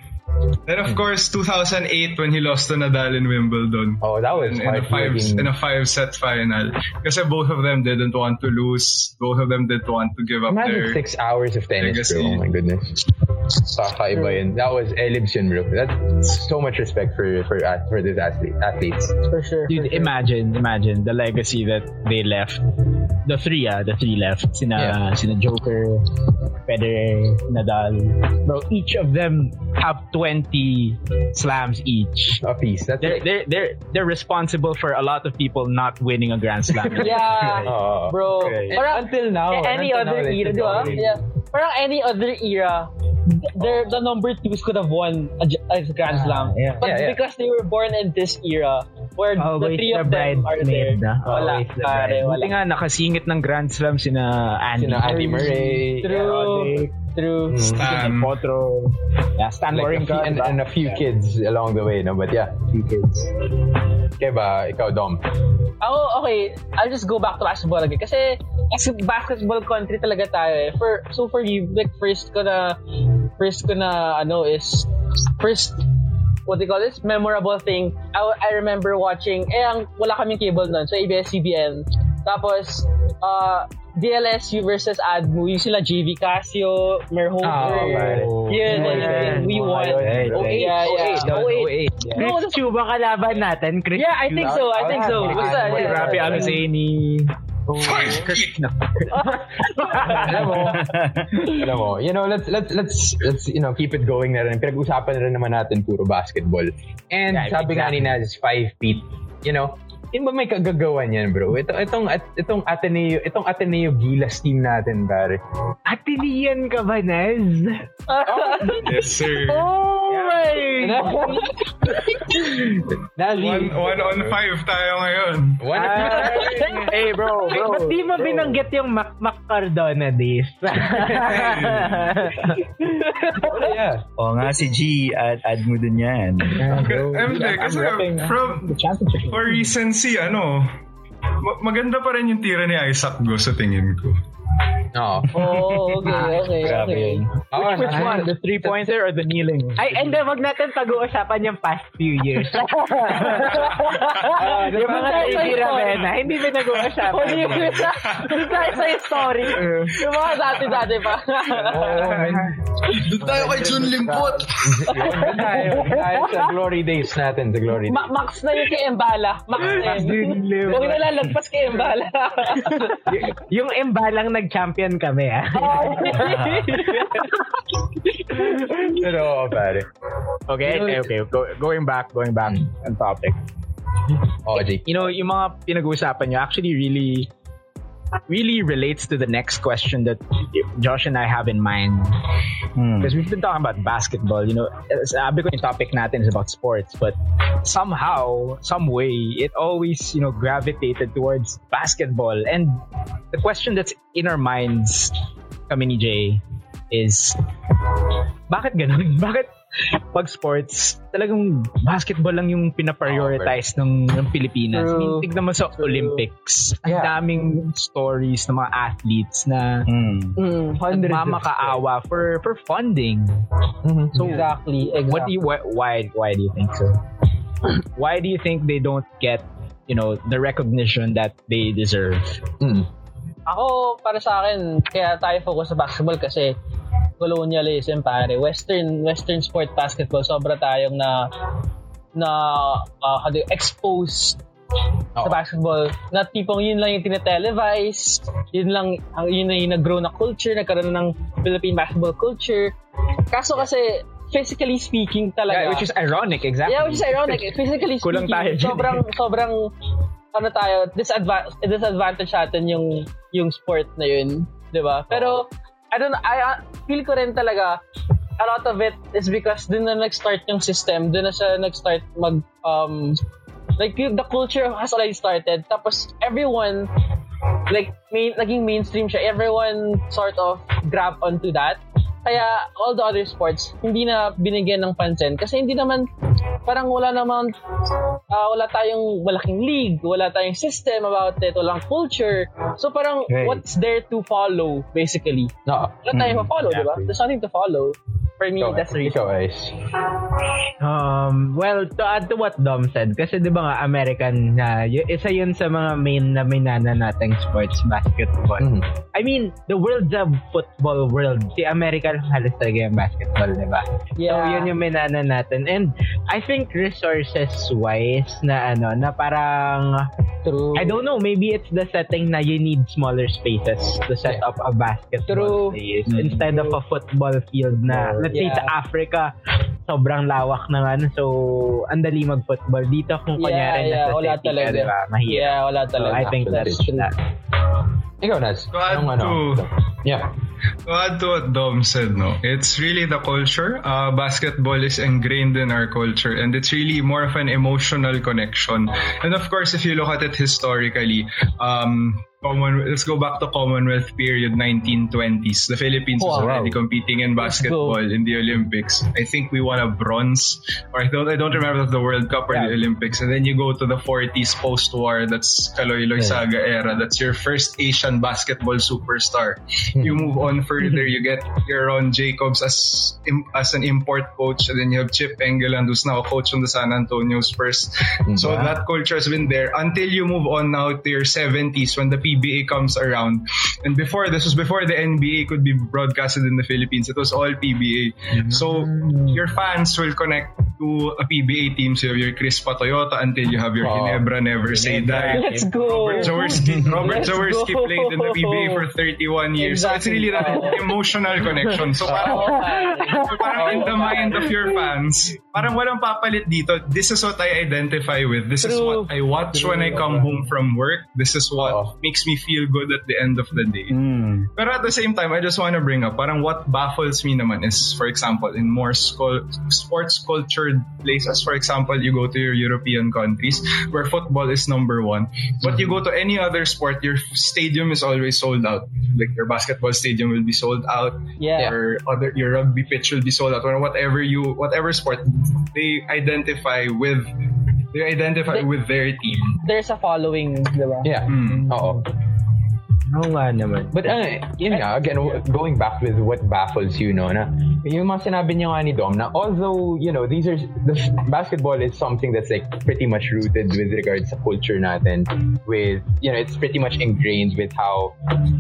Then of course, 2008 when he lost to Nadal in Wimbledon. Oh, that was in, in a five heartbreaking. in a five set final. Kasi both of them didn't want to lose. Both of them didn't want to give up Imagine their six hours of tennis. Oh my goodness. Kakaiba yun. That was Elibs yun, bro. That's so much respect for for for these athlete, athletes. For sure. Dude, imagine, imagine the legacy that they left. The three, ah, the three left. Sina, Yeah. sina Joker, Federer, Nadal. Bro, each of them have 20 slams each. A piece. That's They're, it. they're, they're, they're responsible for a lot of people not winning a Grand Slam. Yeah. Oh, Bro, okay. parang Until now. any until other they era, still di ba? Yeah. Parang any other era, th- they're, the number twos could have won a, J- a Grand Slam. yeah. But Yeah, yeah. because they were born in this era, where the Always three the of them are there, ah. wala, Always pare, wala. Buti nga, nakasingit ng Grand Slam sina Andy, Sina Andy Murray. True. Roddick, True. Stan. Potro, yeah, Stan Like few, and, and a few kids along the way, no? But yeah, few kids. Kaya ba, ikaw, Dom? Ako, okay, I'll just go back to basketball again. Kasi, kasi basketball country talaga tayo eh. For, so for you, like, first ko na, first ko na, ano, is, first, what do you call this? Memorable thing. I, I remember watching, eh, ang, wala kaming cable nun, so ABS-CBN. Tapos, uh, DLSU versus ADMU, yung sila JV Casio, Merhofer. pare. Yun, Oh, yun, yeah. we won. Hey, Oh, hey, yeah, oh, yeah. hey, Oh, oh, wait. hey. No, Chris Chu ba kalaban natin? Chris Yeah, I think so. I think so. Basta, Ah, yeah. Rapi Alzani. alam mo, alam mo, you know, let's let's let's let's you know, keep it going na rin. Pinag-usapan na rin naman natin puro basketball. And Yeah, sabi nga exactly. ni Naz, 5 feet. You know, yun ba may kagagawan yan, bro? Ito, itong, at, itong Ateneo, itong Ateneo Gilas team natin, pare. Atilian ka ba, Naz? Yes, sir. Oh my Nazi, One, one on five tayo ngayon. one hey, bro, Ay, bro. ba't di mo binanggit yung Mac Mac Cardona days? yeah. Oo nga si G, add, add mo dun yan. MJ, kasi repping, uh, from, for recency, ano, ma- maganda pa rin yung tira ni Isaac Go sa tingin ko. Oo. Oh, okay, okay, Grabe okay. yun. Oo, Which na- one? The three-pointer or the kneeling? Ay, and then, wag natin pag-uusapan yung past few years. Ah, yung mga Lady sorry. Ravenna, hindi ba nag-uusapan? Oh, yung Dahil sa story. Yung mga dati-dati pa. Doon tayo kay Jun Limpot. Doon tayo, doon tayo sa glory days natin, sa glory days. Ma- Max na yung kay Embala. Max na yun. Huwag na lalagpas kay Embala. yung imbalang nag-champion kami, ah. Pero, oo, pare. Okay, okay, okay. Go, going back, going back on topic. Oo, Jake. You know, yung mga pinag-uusapan nyo actually really really relates to the next question that Josh and I have in mind. Hmm. Because we've been talking about basketball, you know, sabi ko yung topic natin is about sports, but somehow, some way, it always, you know, gravitated towards basketball. And the question that's in our minds, kami ni Jay, is, bakit ganun? Bakit pag sports, talagang basketball lang yung pinaprioritize ng, ng Pilipinas. I mean, tignan mo sa Olympics, ang Yeah. daming stories ng mga athletes na Hmm. Mm, nagmamakaawa for for funding. So exactly, exactly. what do you why why, why do you think so? why do you think they don't get you know the recognition that they deserve? Ako, para sa akin, kaya tayo focus sa basketball kasi colonialism, pare. Western western sport basketball, sobra tayong na na uh, how do you- exposed sa basketball na tipong yun lang yung tinetelevize yun lang ang yun na yung nag-grow na culture nagkaroon ng Philippine basketball culture kaso kasi physically speaking talaga Yeah, which is ironic, exactly. Yeah, which is ironic. Physically Kulang speaking, tayo sobrang, eh. sobrang, ano tayo, disadvantage, disadvantage natin yung, yung sport na yun. di ba? Pero, I don't know, I, I feel ko rin talaga, a lot of it is because dun na nag-start yung system, dun na siya nag-start mag, um, like, the culture has already started. Tapos, everyone, like, main, naging mainstream siya. Everyone sort of grab onto that. Kaya all the other sports, hindi na binigyan ng pansin. Kasi hindi naman, parang wala naman, ah, wala tayong malaking league, wala tayong system about it, walang culture. So parang, Right. what's there to follow, basically? No. Wala tayong ma-follow, di ba? exactly. There's nothing to follow. For me, Ikaw, that's the reason. ikaw, Ice. Um, well, to add to what Dom said, kasi di ba nga American na, y- isa yun sa mga main na minana nating sports, basketball. Mhm. I mean, the world's a football world. Si American halos talaga yung basketball, di ba? So, Yeah. yun yung minana natin. And I think resources-wise na ano, na parang, True. I don't know, maybe it's the setting na you need smaller spaces to set up a basketball True. place instead of a football field na, let's say Yeah. sa Africa, sobrang lawak ng ano, so ang dali mag-football. Dito kung Yeah, kunyari yeah, nasa wala city talaga. di ba? Mahirap. Yeah, wala So, talaga. I think that's true. that. Ikaw, Naz. To add Anong ano? Yeah. To add to what Dom said, no, it's really the culture. Uh, basketball is ingrained in our culture, and it's really more of an emotional connection. And of course, if you look at it historically, um, Common, let's go back to Commonwealth period 1920s. The Philippines was Wow. already competing in basketball in the Olympics. I think we won a bronze, or I don't, I don't remember the World Cup or the Olympics. And then you go to the 40s post-war. That's Kaloy Loisaga era. That's your first Asian basketball superstar. Hmm. You move on further, hmm. you get your Ron Jacobs as as an import coach, and then you have Chip Engeland, who's now a coach on the San Antonio Spurs. Hmm. So that culture has been there until you move on now to your 70s when the PBA comes around. And before, this was before the NBA could be broadcasted in the Philippines. It was all PBA. So your fans will connect to a PBA team. So you have your Chris Patoyota until you have your Oh. Ginebra Never Say Die. Let's go. Robert Jaworski, Robert go. played in the PBA for 31 years. So it's Exactly. really that Oh. emotional connection. So parang, so parang in the mind of your fans, parang walang papalit dito. This is what I identify with. This is True. what I watch when I come home from work. This is what Oo. makes me feel good at the end of the day. Mm. Pero at the same time, I just want to bring up, parang what baffles me naman is, for example, in more scol- sports cultured places, for example, you go to your European countries where football is number one, but you go to any other sport, your stadium is always sold out. Like your basketball stadium will be sold out, Yeah. or other your rugby pitch will be sold out, or whatever you, whatever sport they identify with, they identify They- with their team. There's a following, di ba? Yeah. Mm. Oo. Nga naman. But uh, yun nga, again, going back with what baffles you, no, na yung mga sinabi niyo nga ni Dom, na although, you know, these are, the basketball is something that's like pretty much rooted with regards sa culture natin, with, you know, it's pretty much ingrained with how,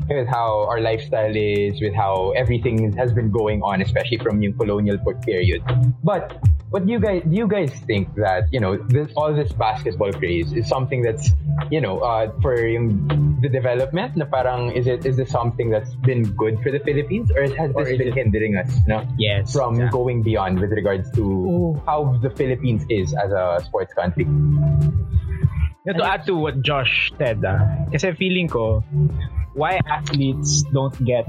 with how our lifestyle is, with how everything has been going on, especially from yung colonial period. But, what do you guys, do you guys think that, you know, this, all this basketball craze is something that's, you know, uh, for yung, the development na parang, is it, is this something that's been good for the Philippines or has Or this is been it- hindering us, no? Yes. From Yeah. going beyond with regards to how the Philippines is as a sports country. Now, to add to what Josh said, ah, kasi feeling ko, why athletes don't get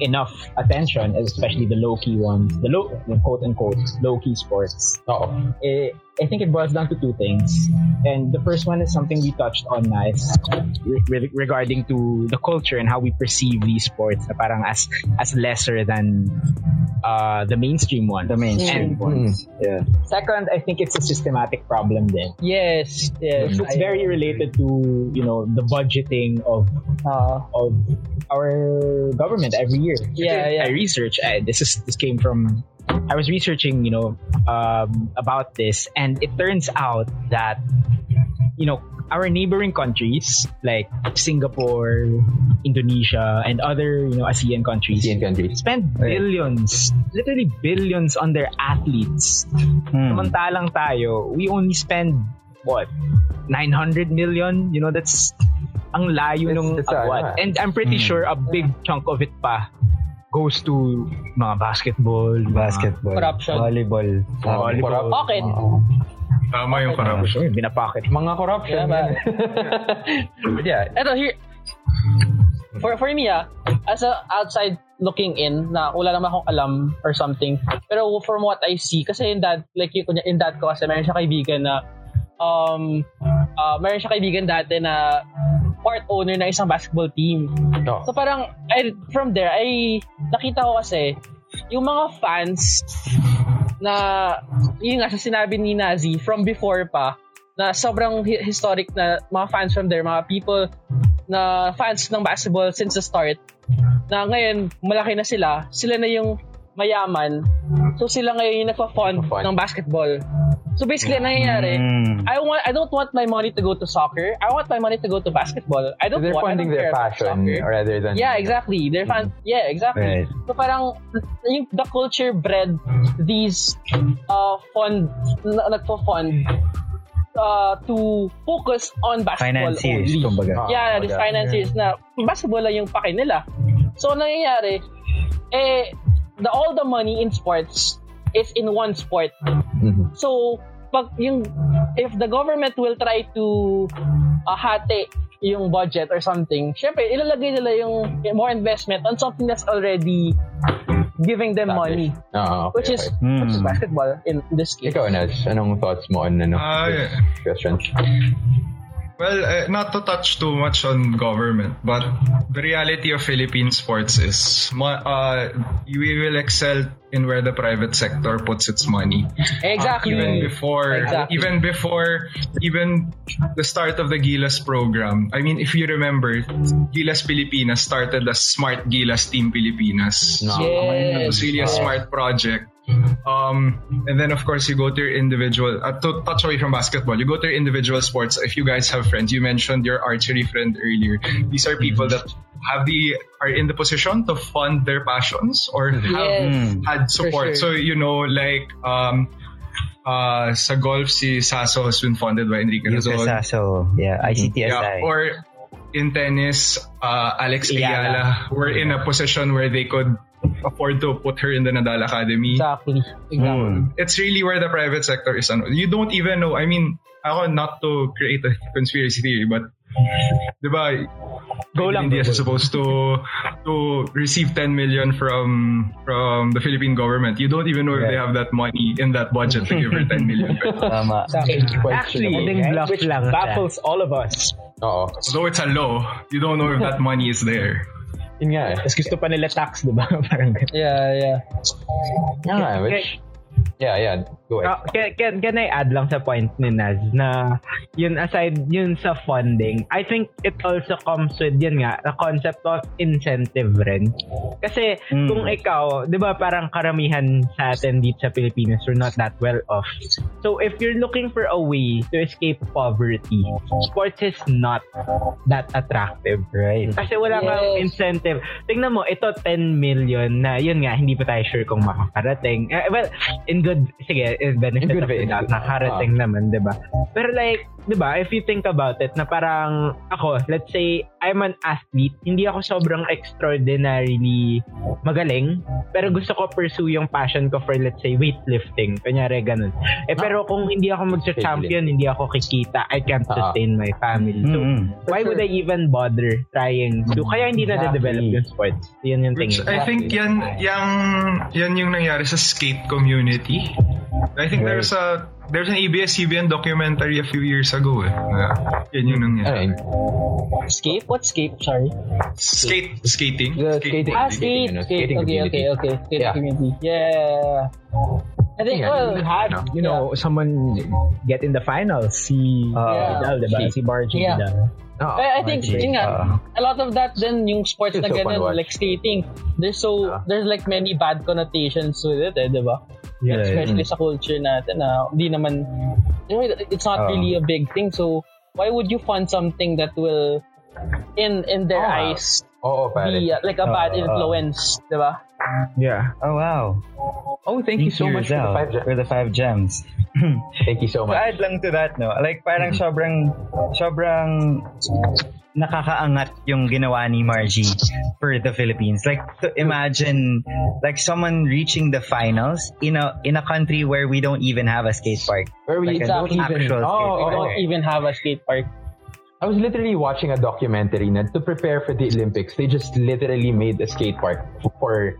enough attention, especially the low-key ones, the low, the quote-unquote low-key sports, Oo. eh, I think it boils down to two things. And the first one is something we touched on na is re- re- regarding to the culture and how we perceive these sports na parang as as lesser than uh, the mainstream one. The mainstream And ones. Yeah. second, I think it's a systematic problem then. Yes, yes. It's, it's very related to you know the budgeting of Uh, of our government every year. Yeah, yeah. I research. I, this is this came from. I was researching, you know, um, about this, and it turns out that you know our neighboring countries like Singapore, Indonesia, and other you know ASEAN countries ASEAN countries. spend billions, literally billions on their athletes. Hmm. Samantalang tayo, we only spend what 900 million. You know, that's ang layo It's- nung it's agwat. ano, And I'm pretty sure a big chunk of it pa goes to mga basketball, mga- Basketball. Corruption. Volleyball. Volleyball. Okay. Oo. Tama yung corruption. Binapacket. Mga corruption. Yeah, yeah, Eto, here, for, for me ah, as a outside looking in, na wala naman akong alam or something, pero from what I see, kasi in that, like in that ko kasi meron siya kaibigan na, um, uh, meron siya kaibigan dati na part owner ng isang basketball team. no. So parang, I, from there, ay nakita ko kasi, yung mga fans na, yun nga sa sinabi ni Nazi, from before pa, na sobrang hi- historic na mga fans from there, mga people na fans ng basketball since the start, na ngayon, malaki na sila, sila na yung mayaman, so sila ngayon yung nagpa-fund ng basketball. So basically, ang nangyayari, Mm. I want I don't want my money to go to soccer. I want my money to go to basketball. I don't they're want funding their passion rather than Yeah, exactly. They're fan. Yeah, exactly. Right. So parang yung the culture bred these uh fund na, nagpo-fund uh, to focus on basketball Financiers, only. kumbaga. Ah, Yeah, these kumbaga. financiers na basketball lang yung pake nila. So ang nangyayari eh the all the money in sports is in one sport. Mhm. So, pag yung if the government will try to uh, hati yung budget or something, syempre ilalagay nila yung more investment on something that's already giving them money, Ah, okay, which is okay. which is basketball in this case. Ikaw, Nas, anong thoughts mo on ano, this yeah. Well, uh, not to touch too much on government, but the reality of Philippine sports is uh, we will excel in where the private sector puts its money. Exactly. Uh, even before, Exactly. even before, even the start of the Gilas program. I mean, if you remember, Gilas Pilipinas started as Smart Gilas Team Pilipinas. No. It was Yes. really a smart project. Um, and then of course you go to your individual. Uh, to touch away from basketball, you go to your individual sports. If you guys have friends, you mentioned your archery friend earlier. These are people that have the are in the position to fund their passions or have Yes. had support. sure. So you know, like um, uh, sa golf, si Sasso has been funded by Enrique Yuka Razon. Sasso. Yeah, ICTSI. Yeah, or in tennis, uh, Alex Ayala were in a position where they could afford to put her in the Nadal Academy. Exactly. Exactly. Mm. It's really where the private sector is. Ano, you don't even know. I mean, ako not to create a conspiracy theory, but di ba, Go lang, India go, is supposed to to receive 10 million from from the Philippine government. You don't even know if they have that money in that budget to give her 10 million. Tama. Actually, which lang baffles all of us. Oo. Although it's a law, you don't know if that money is there. Yun nga eh. Tapos gusto pa nila tax, di ba? Parang ganun. Yeah, yeah. Eh, which, yeah, yeah. Go ahead. Ah, can, can, can I add lang sa point ni Naz na yun aside yun sa funding, I think it also comes with yun nga, the concept of incentive rin. Kasi Mm. kung ikaw, di ba parang karamihan sa atin dito sa Pilipinas, we're not that well off. So if you're looking for a way to escape poverty, sports is not that attractive. Right. Kasi wala kang Yes. incentive. Tingnan mo, ito 10 million na yun nga, hindi pa tayo sure kung makakarating. Eh, well, in good, sige, in benefit In good of the doubt, nakarating naman, di ba? Pero like, di ba, if you think about it, na parang ako, let's say, I'm an athlete, hindi ako sobrang extraordinarily magaling, pero gusto ko pursue yung passion ko for, let's say, weightlifting. Kunyari, ganun. Eh, pero kung hindi ako magsa-champion, hindi ako kikita, I can't Ah. sustain my family. So, Mm-mm. why would I even bother trying to kaya hindi na develop yung sports yun yung Which tingin I think yan, yang, yan yung nangyari sa skate community. I think there's a there's an ABS-CBN documentary a few years ago eh. na yan yung Ano nangyari. yun? Escape? What escape? Sorry. Skate, skating. The skating. Ah, Skating, skate. ano, Skate. Okay, okay, okay. Skate Yeah. community. Yeah. I think, Yeah, well, you had, you know, someone get in the finals. Si Ah, Vidal, diba? si- Si Bargy Yeah. Vidal. Oo. I, I think, Bargy. yun nga, Ah. a lot of that then yung sports na ganun, watch. like skating, there's so, Ah. there's like many bad connotations with it eh, di ba? Yeah, Especially sa culture natin na hindi naman, you know, it's not Ah. really a big thing. So, why would you fund something that will, in in their Ah. eyes, Oo, pare. be uh, like a bad Ah, influence, di ba? Yeah. Oh, wow. Oh, thank you so much for the five gems. for the five gems. Thank you so To much. add lang to that, no? Like, parang sobrang, sobrang nakakaangat yung ginawa ni Margie for the Philippines. Like, to imagine, like, someone reaching the finals in a in a country where we don't even have a skate park. Where we Like, don't Exactly. even... actual Oh, oh, don't oh. even have a skate park. I was literally watching a documentary na to prepare for the Olympics. They just literally made a skate park for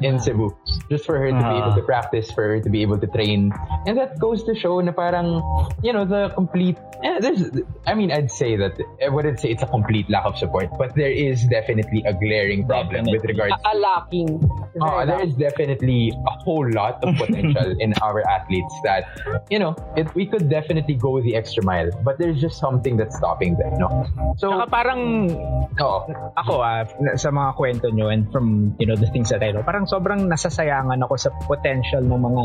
in Cebu just for her to be Ah. able to practice, for her to be able to train, and that goes to show na parang you know the complete. Eh, there's, I mean, I'd say that I wouldn't say it's a complete lack of support, but there is definitely a glaring problem with regards. A, a lacking. Oh, there is definitely a whole lot of potential in our athletes that, you know, it, we could definitely go the extra mile, but there's just something that's stopping them, no? So, Saka parang oo. ako ah, sa mga kwento nyo and from, you know, the things that I know, parang sobrang nasasayangan ako sa potential ng mga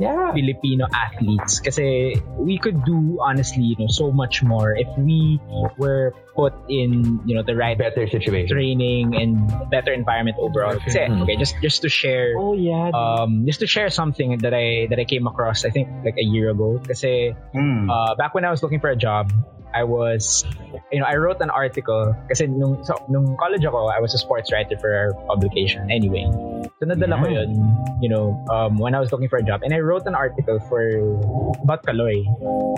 yeah. Filipino athletes kasi we could do honestly, you know, so much more if we were put in, you know, the right better situation. training and better environment overall. Kasi, okay, just just to share oh yeah um just to share something that I that I came across I think like a year ago kasi Mm. uh, back when I was looking for a job I was you know I wrote an article kasi nung so, nung college ako I was a sports writer for our publication anyway so nadala ko Yeah. yun you know um, when I was looking for a job and I wrote an article for about Kaloy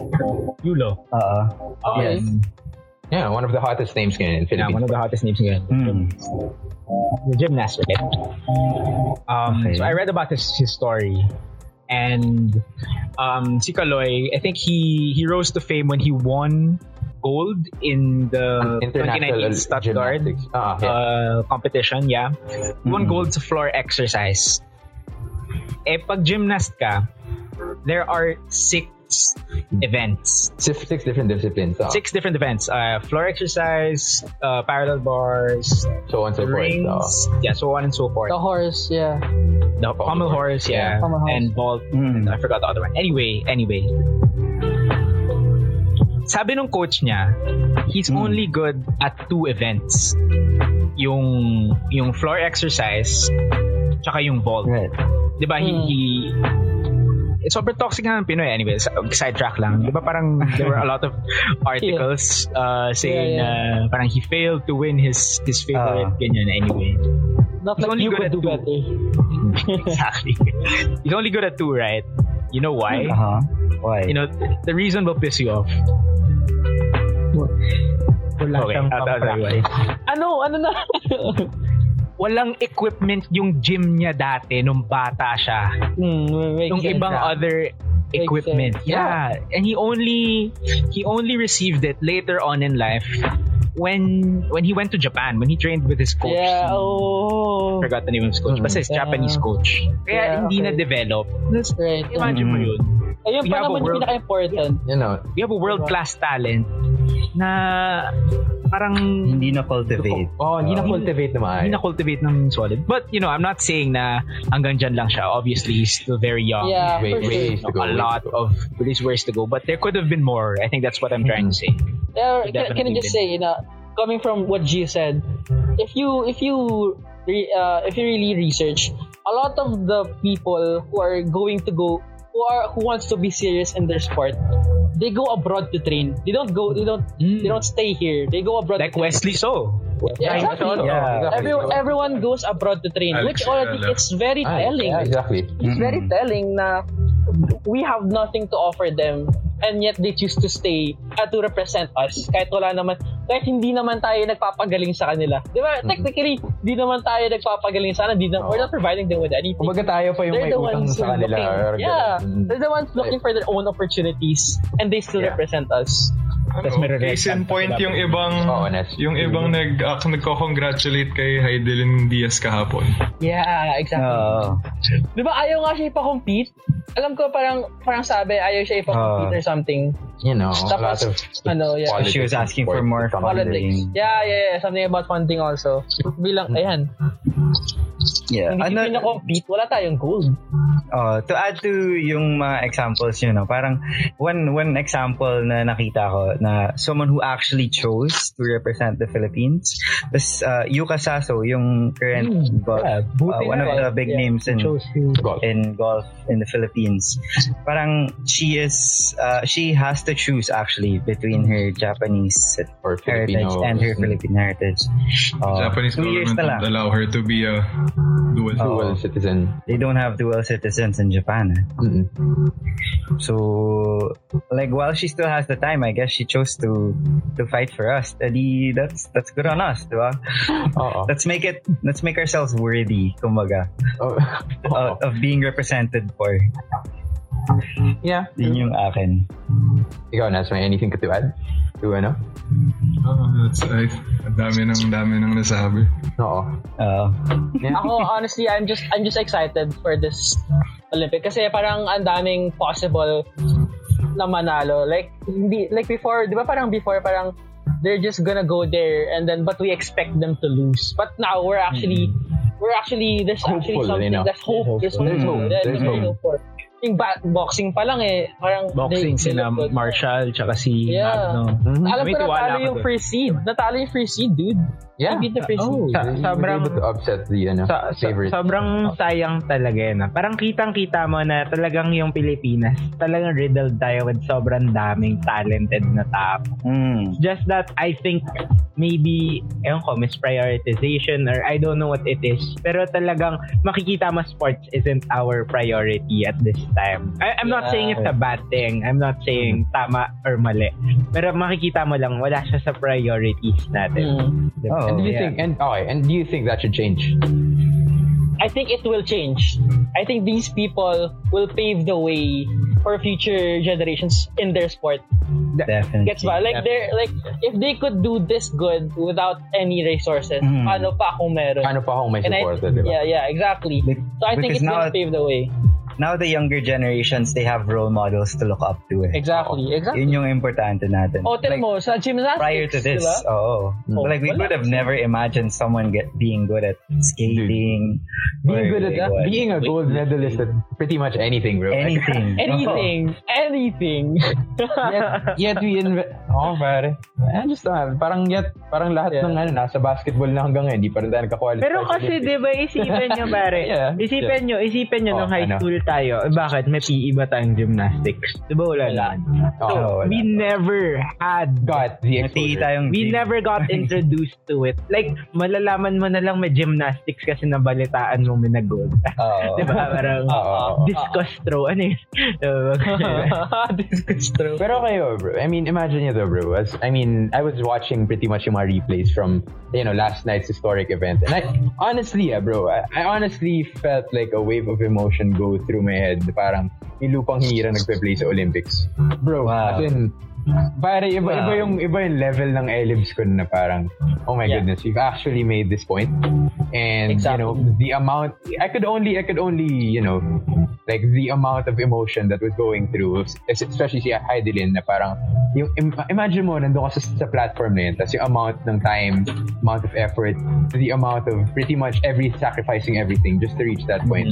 Yulo Oo. Okay. Um, Yeah, one of the hottest names ngayon in yeah, Philippines. one of the hottest names ngayon Mm. the gymnast, right? Um, Okay. So I read about his, his story, and um, si Kaloy, I think he he rose to fame when he won gold in the International 2019 Stuttgart. Ah, yeah. uh, competition, yeah. He won gold sa floor exercise. Eh, pag gymnast ka, there are six events. six, six different disciplines. ah. Six different events. Uh, floor exercise, uh, parallel bars, So on and so forth. rings, ah. yeah, so on and so forth. The horse, yeah. The pommel horse, yeah, Pommel horse. and vault. Mm. I forgot the other one. Anyway, anyway. Sabi nung coach niya, he's Mm. only good at two events. Yung yung floor exercise tsaka yung vault. Right. 'Di ba? He, Mm. he eh, sobrang toxic nga ng Pinoy anyway. Sidetrack lang. 'Di ba parang there were a lot of articles uh, saying Yeah, na parang he failed to win his his favorite Ah. ganyan anyway. Not He's like only you good could at do two. better. exactly. He's only good at two, right? You know why? Uh-huh. Why? You know, the reason will piss you off. Wala Okay, siyang pang-practice. Ano? Ano na? Walang equipment yung gym niya dati nung bata siya. makes Yung sense. ibang other equipment. sense. Yeah. And he only he only received it later on in life when when he went to Japan, when he trained with his coach. Yeah, oh. Forgot the name of his coach. Basta his Yeah. Japanese coach. Kaya Yeah, hindi okay. na-develop. Right. Imagine mo Mm. yun. Ayun pa naman yung world- pinaka-important. You know, We have a world-class talent na parang Hindi na cultivate. oh, hindi na-cultivate na maayos. hindi na-cultivate ng solid. But, you know, I'm not saying na hanggang dyan lang siya. Obviously, he's still very young. Yeah, Wait, for wait. sure. to go, a lot to go. of there's ways to go, but there could have been more. I think that's what I'm trying to say. Yeah, can, can I just been. say, you know, coming from what G said, if you if you re, uh, if you really research, a lot of the people who are going to go who are who wants to be serious in their sport, they go abroad to train. They don't go. They don't. They don't stay here. They go abroad. Like to train. Wesley So. Yeah, exactly. Yeah. Everyone, everyone goes abroad to train, Alex which already Ayala. it's very Ah, telling. yeah, exactly. It's very telling na we have nothing to offer them and yet they choose to stay at to represent us kahit wala naman kahit hindi naman tayo nagpapagaling sa kanila di ba technically hindi naman tayo nagpapagaling sa kanila di na, we're not providing them with anything Kumbaga tayo pa yung they're may the utang ones who sa kanila. looking yeah ganun. they're the ones looking for their own opportunities and they still Yeah. represent us Tapos meron red Case in point yung ibang Nes. yung ibang nag uh, nagko-congratulate kay Heidelin Diaz kahapon. yeah exactly Oo. di ba ayaw nga siya ipa-compete alam ko parang parang sabi ayaw siya ipa-compete Ah. or something You know, a lot Tapos, of ano, yeah. She was asking for more sports politics. funding. Yeah, yeah, yeah. Something about funding also. Bilang, ayan. Yeah. Hindi Ano, compete wala tayong gold. Oh, to add to yung mga examples yun, no, parang one one example na nakita ko na someone who actually chose to represent the Philippines was uh, Yuka Saso, yung current golf, yeah, uh, one of the big Yeah. names in golf. in golf in the Philippines. Parang she is uh, she has to choose actually between her Japanese or heritage Filipino and her Philippine heritage. Uh, Japanese government allow her to be a dual. dual citizen. They don't have dual citizens in Japan. eh. Mm-mm. So, like, while she still has the time, I guess she chose to to fight for us. Edi, that's that's good on us, di ba? Oo. Let's make it, let's make ourselves worthy, kumbaga, Oh. uh, of being represented for. Yeah. Yun yung akin. Ikaw, Nas, may anything ka to add? To ano? Oh, that's ay, ang dami ng dami ng nasabi. Oo. Uh, Yeah. Ako, honestly, I'm just, I'm just excited for this Olympic. Kasi parang ang daming possible na manalo. Like, hindi, like before, di ba parang before, parang they're just gonna go there and then, but we expect them to lose. But now, we're actually, we're actually, there's actually Hopeful, something, you know. there's hope. There's hope. There's hope. Yeah, There's very hope. Yung ba- boxing pa lang eh, parang boxing they- they sila good. Marshall tsaka si Yeah. Magno. Mhm. Alam ko natalo yung free seed. Natalo yung free seed, dude. Yeah. They beat the free seed. Oh, He was sobrang able to upset the ano, Sa, sa- favorite. sobrang sayang talaga yun. ah. Parang kitang-kita mo na talagang yung Pilipinas, talagang riddled tayo with sobrang daming talented na tao. mm, Just that I think maybe, ewan ko, misprioritization or I don't know what it is. Pero talagang makikita mo sports isn't our priority at this time. I, I'm not saying it's a bad thing. I'm not saying tama or mali. Pero makikita mo lang, wala siya sa priorities natin. Mm. Oh, and do you yeah. think and okay, and do you think that should change? I think it will change. I think these people will pave the way for future generations in their sport. Definitely. Gets ba? Like they're like if they could do this good without any resources, paano pa kung meron? Paano pa kung may And I- supporter, di ba? Yeah, yeah, exactly. Be- So I think because it's now- gonna pave the way. Now the younger generations, they have role models to look up to. Eh. Exactly, exactly. Yun yung importante natin. Oh, tinan Like, mo, sa gymnastics, prior to this, diba? oo. Oh, like we wala. would have never imagined someone get being good at skating. Being good at what. being a gold medalist at pretty much anything, bro. anything. Anything, anything. yet, yet we inve- oh, pare. I have, parang yet, parang lahat Yeah. ng ano, nasa basketball na hanggang ngayon, hindi pa rin tayo nakakwalify. Pero kasi, di ba, isipin nyo, pare. Yeah. Isipin nyo, isipin nyo Oh, nung high ano? school tayo. Eh, bakit? May PE ba tayong gymnastics? Di ba wala lang? Oo, So, wala. we never had got the Nati exposure. tayong We gym. never got introduced to it. Like, malalaman mo na lang may gymnastics kasi nabalitaan mo may nag-gold. Oo. Di ba? Parang Oo. discus throw. Ano yun? Discus throw. Pero kayo, bro. I mean, imagine nyo though, bro. As, I mean, I was watching pretty much yung mga replays from, you know, last night's historic event. And I, honestly, yeah, bro, I, I honestly felt like a wave of emotion go through my head. Parang, yung lupang hinira nagpe-play sa Olympics. Bro, Wow. as in, Pare, iba, iba Wow. yung iba yung level ng Elibs ko na parang, oh my Yeah. goodness, you've actually made this point. And, you know, the amount, I could only, I could only, you know, like the amount of emotion that was going through, especially si Heidelin na parang, yung, im- imagine mo, nandun ka sa, sa platform na yun, tapos yung amount ng time, amount of effort, the amount of pretty much every, sacrificing everything just to reach that point.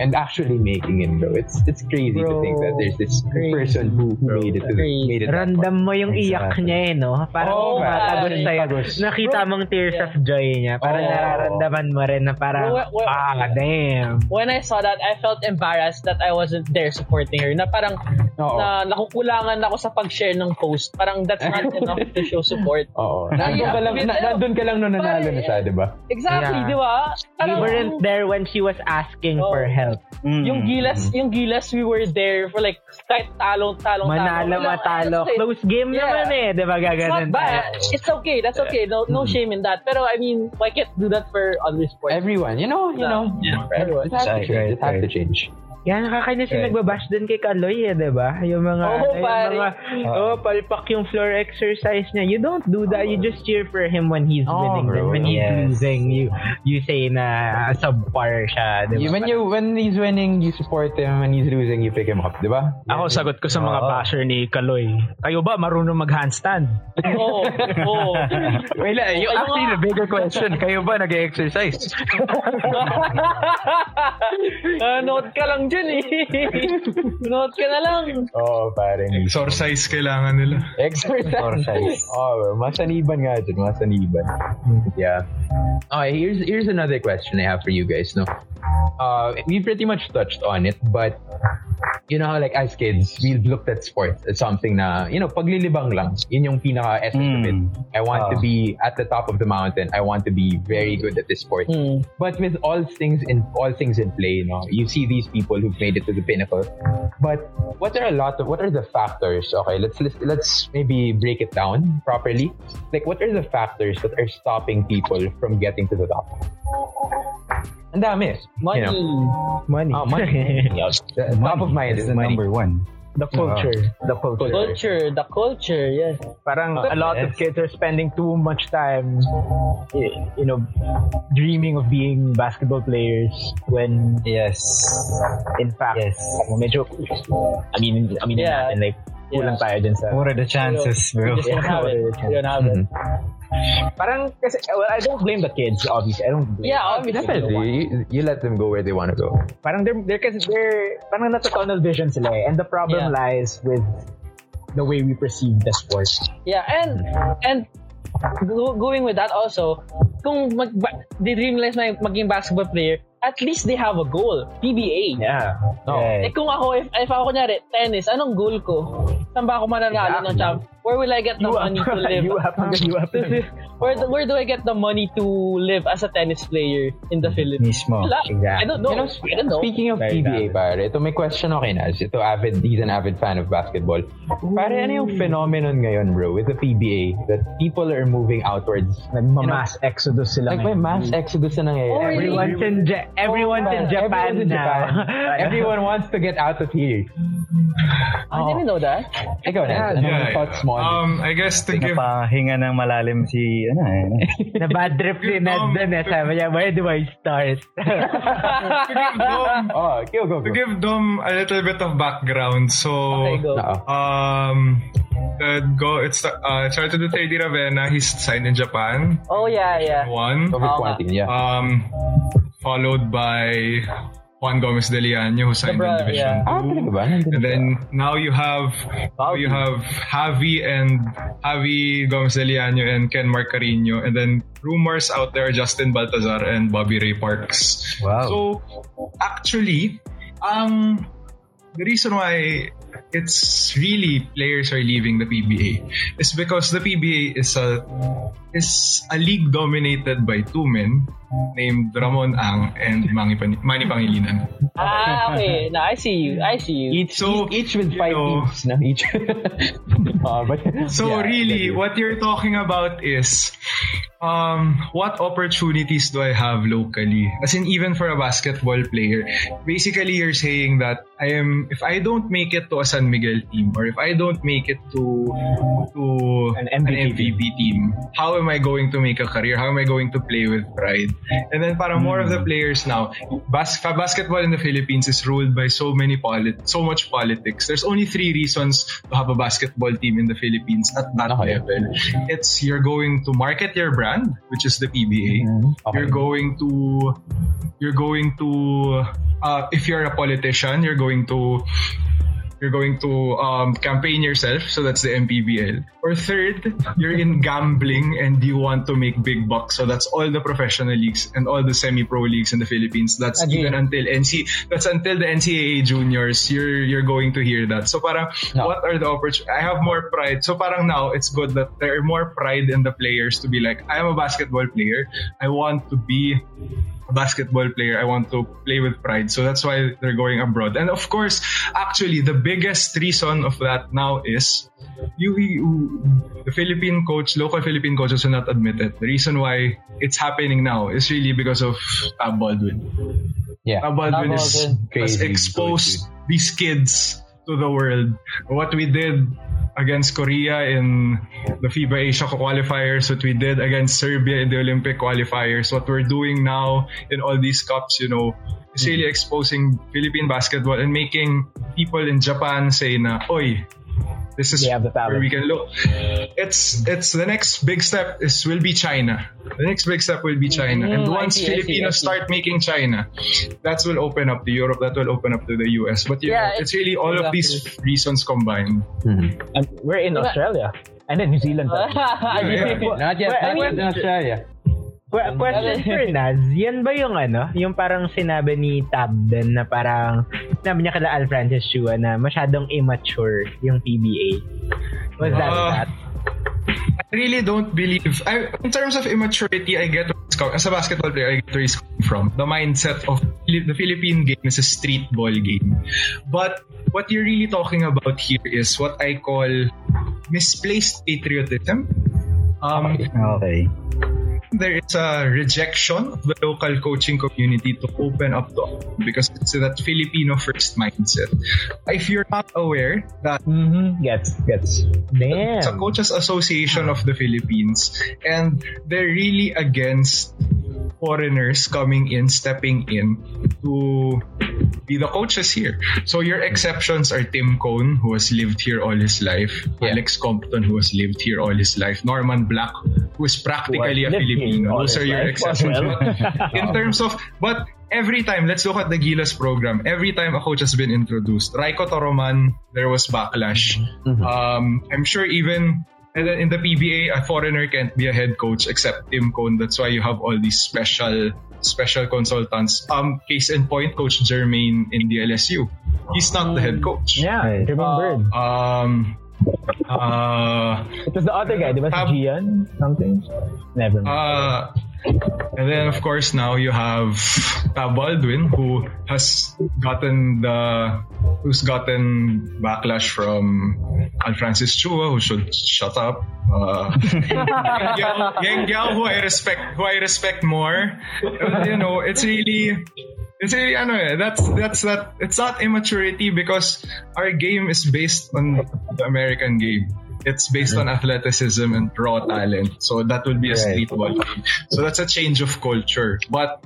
And actually making it, bro. It's it's crazy to think that there's this Crazy. person who, who made it to the, Crazy. made it that Random mo yung iyak Exactly. niya eh, no? Parang Oo, oh, matagos pare. sa'yo. Tagos. Nakita mong tears Yeah. of joy niya. Parang Oo. nararamdaman mo rin na parang, Well, well, ah, damn. When I saw that, I felt embarrassed that I wasn't there supporting her. Na parang, Oo. na nakukulangan ako sa pag-share ng post. Parang that's not enough to show support. Oo. Nandun ka lang, na, nandun ka lang nung nanalo na siya, di ba? Exactly, Yeah. di ba? Parang, weren't there when she was asking Oo. for help. Mm. yung gilas, yung gilas, we were there for like, kahit talong, talong, Manalo, talong. matalo. Close game Yeah. naman eh. Di ba It's gaganon not bad. It's okay. That's okay. No, no shame in that. Pero I mean, why can't do that for other sports? Everyone, you know, you know. Everyone. It has to Right, change. It has to change. Yan, nakakainis yung Right. nagbabash din kay Kaloy eh, di ba? Yung mga, Oo, yung pare. mga, oh, palpak yung floor exercise niya. You don't do that. You just cheer for him when he's Oh, winning. bro. When he's Yes. losing, you you say na subpar siya, di You- ba? when you when he's winning, you support him. When he's losing, you pick him up, di ba? Ako, sagot ko sa mga basher ni Kaloy. Kayo ba marunong mag-handstand? Oo. Oo. Wait, lang, Ayun yung actually the bigger question, kayo ba nag-exercise? Ah, note ka lang dyan eh. note ka na lang. Oo, oh, parang Exercise kailangan nila. Exercise. Exercise. oh, masaniban nga dyan, masaniban. Yeah. Okay, here's here's another question I have for you guys, no? Uh, we pretty much touched on it, but you know how like as kids, we looked at sports as something na, you know, paglilibang lang. Yun yung pinaka-essence of it. Mm. I want to Ah. be at the top of the mountain. I want to be very good at this sport. Hmm. But with all things in all things in play, you know, you see these people who've made it to the pinnacle. But what are a lot of what are the factors? Okay, let's let's, let's maybe break it down properly. Like what are the factors that are stopping people from getting to the top? Ang dami. Money. You know, money. oh, money. The top of mind is is the money. number one. The ah. culture. the culture. Culture. The culture, yes. Parang a lot of kids are spending too much time, you know, dreaming of being basketball players when, Yes. in fact, Yes. medyo, I mean, I mean, Yeah. natin, like, kulang tayo dun sa, What are the chances, bro? You just don't have it. You don't have it. Hmm. Parang, kasi, well, I don't blame the kids, obviously. I don't blame Yeah, obviously. Definitely, you, you let them go where they want to go. parang they're, they're, kasi they're, parang nasa tunnel vision sila eh. And the problem Yeah. lies with the way we perceive the sport. Yeah, and and go, going with that also, kung mag, ba- they dreamless na maging basketball player, at least they have a goal. PBA. Yeah. Eh Right. kung ako, if, if ako kunyari, tennis, anong goal ko? Saan ba ako mananalo ng champ? Where will I get the money to live? you have, you have. where, do- where do I get the money to live as a tennis player in the mm, Philippines? Mismo. Wala. I don't know. You know, I don't know. Speaking of Very PBA, pare, ito may question ako kay Naz. Ito, avid, he's an avid fan of basketball. Pare, ano yung phenomenon ngayon, bro, with the PBA that people are moving outwards? Nagmamass exodus sila Like, may ngayon. mass exodus na nangyayari. Oh, really? Everyone's in, Ja- everyone's in Everyone's Japan in now. Japan. Everyone wants to get out of here. I didn't know that. Ikaw na. Anong Yeah. thoughts mo? Um, I guess to give Napahinga ng malalim si, ano eh. Na bad trip ni Ned dun eh. Sabi niya, where do I start? to give Dom, oh, go, go, to give Dom a little bit of background. So, Okay, go. Oo. um, uh, go. It's uh, started with 3D Ravenna. He's signed in Japan. Oh, yeah, yeah. One. Quarantine, yeah. Um, followed by Juan Gomez de Liaño, who signed Bro, in Division yeah. ah, talaga ba? Nandun And then now you have now you have Javi and Javi Gomez de Liaño and Ken Marcarino and then rumors out there Justin Baltazar and Bobby Ray Parks. Wow. So actually, um the reason why it's really players are leaving the PBA is because the PBA is a is a league dominated by two men named Ramon Ang and Manny, Pan- Manny Pangilinan. Ah, okay. No, I see you. I see you. Each, So, each with you five know- teams, no? Each. Ah, but, So yeah, really, what you're talking about is um, what opportunities do I have locally? As in, even for a basketball player, basically you're saying that I am if I don't make it to a San Miguel team or if I don't make it to to An an MVP MVP team, how am I going to make a career? How am I going to play with pride? And then para more of the players now, bas- basketball in the Philippines is ruled by so many polit- so much politics. There's only three reasons to have a basketball team in the Philippines at that Okay. level. It's you're going to market your brand, which is the PBA. Okay. You're going to you're going to uh, if you're a politician, you're going to you're going to um, campaign yourself, so that's the MPBL. Or third, you're in gambling and you want to make big bucks, so that's all the professional leagues and all the semi-pro leagues in the Philippines. That's Agree. even until NC. That's until the NCAA juniors. You're you're going to hear that. So parang No. what are the opportunities? I have more pride. So parang now it's good that there are more pride in the players to be like, I am a basketball player. I want to be basketball player. I want to play with pride. So that's why they're going abroad. And of course, actually, the biggest reason of that now is you, you the Philippine coach, local Philippine coaches will not admit it. The reason why it's happening now is really because of Tab Baldwin. Yeah. Tab Baldwin, Tab is, Baldwin. has Crazy exposed these kids to the world. What we did against Korea in the FIBA Asia qualifiers, what we did against Serbia in the Olympic qualifiers, what we're doing now in all these cups, you know, is really exposing Philippine basketball and making people in Japan say na, Oy, this is They the talent." where we can look. It's it's the next big step is will be China. The next big step will be China. and Mm, I once see, I see, I Filipinos see. start making China, that will open up to Europe, that will open up to the US. But you Yeah, know, it's really all of these reasons combined. Mhm. And we're in Diba? Australia. And then New Zealand. Yeah. Not yet. Well, I not yet in Australia. Que- question for Naz, yan ba yung ano, yung parang sinabi ni Tabden na parang, sinabi niya kala Al Francis Chua na masyadong immature yung PBA? Was that Uh, that? I really don't believe. I, in terms of immaturity, I get where it's com- as a basketball player. I get where he's coming from. The mindset of the Philippine game is a street ball game, but what you're really talking about here is what I call misplaced patriotism. Um, Okay. There is a rejection of the local coaching community to open up to because it's that Filipino first mindset. If you're not aware that Mm-hmm. Gets, gets. Damn. it's a coaches association of the Philippines and they're really against foreigners coming in, stepping in to be the coaches here. So your exceptions are Tim Cohn, who has lived here all his life, Yeah. Alex Compton, who has lived here all his life, Norman Black, who is practically a Filipino. Those are your exceptions. well. in terms of, but every time, let's look at the Gilas program. Every time a coach has been introduced, Raiko Toroman, there was backlash. Um, I'm sure even and then in the PBA, a foreigner can't be a head coach except Tim Cohn. That's why you have all these special special consultants. Um, case in point, Coach Jermaine in the LSU. He's not the head coach. Yeah, Right. Jermaine Bird. Um, uh, It was the other guy, di ba? Tab- Si Gian? Something? Never mind. Uh, and then of course now you have Tab Baldwin who has gotten the who's gotten backlash from Al Francis Chua who should shut up. Uh, Yang Yang- Yang Giao, who I respect who I respect more. You know, it's really Really ano eh, that's that's that it's not immaturity because our game is based on the American game. It's based on athleticism and raw talent. So that will be a Right. streetball game. So that's a change of culture. But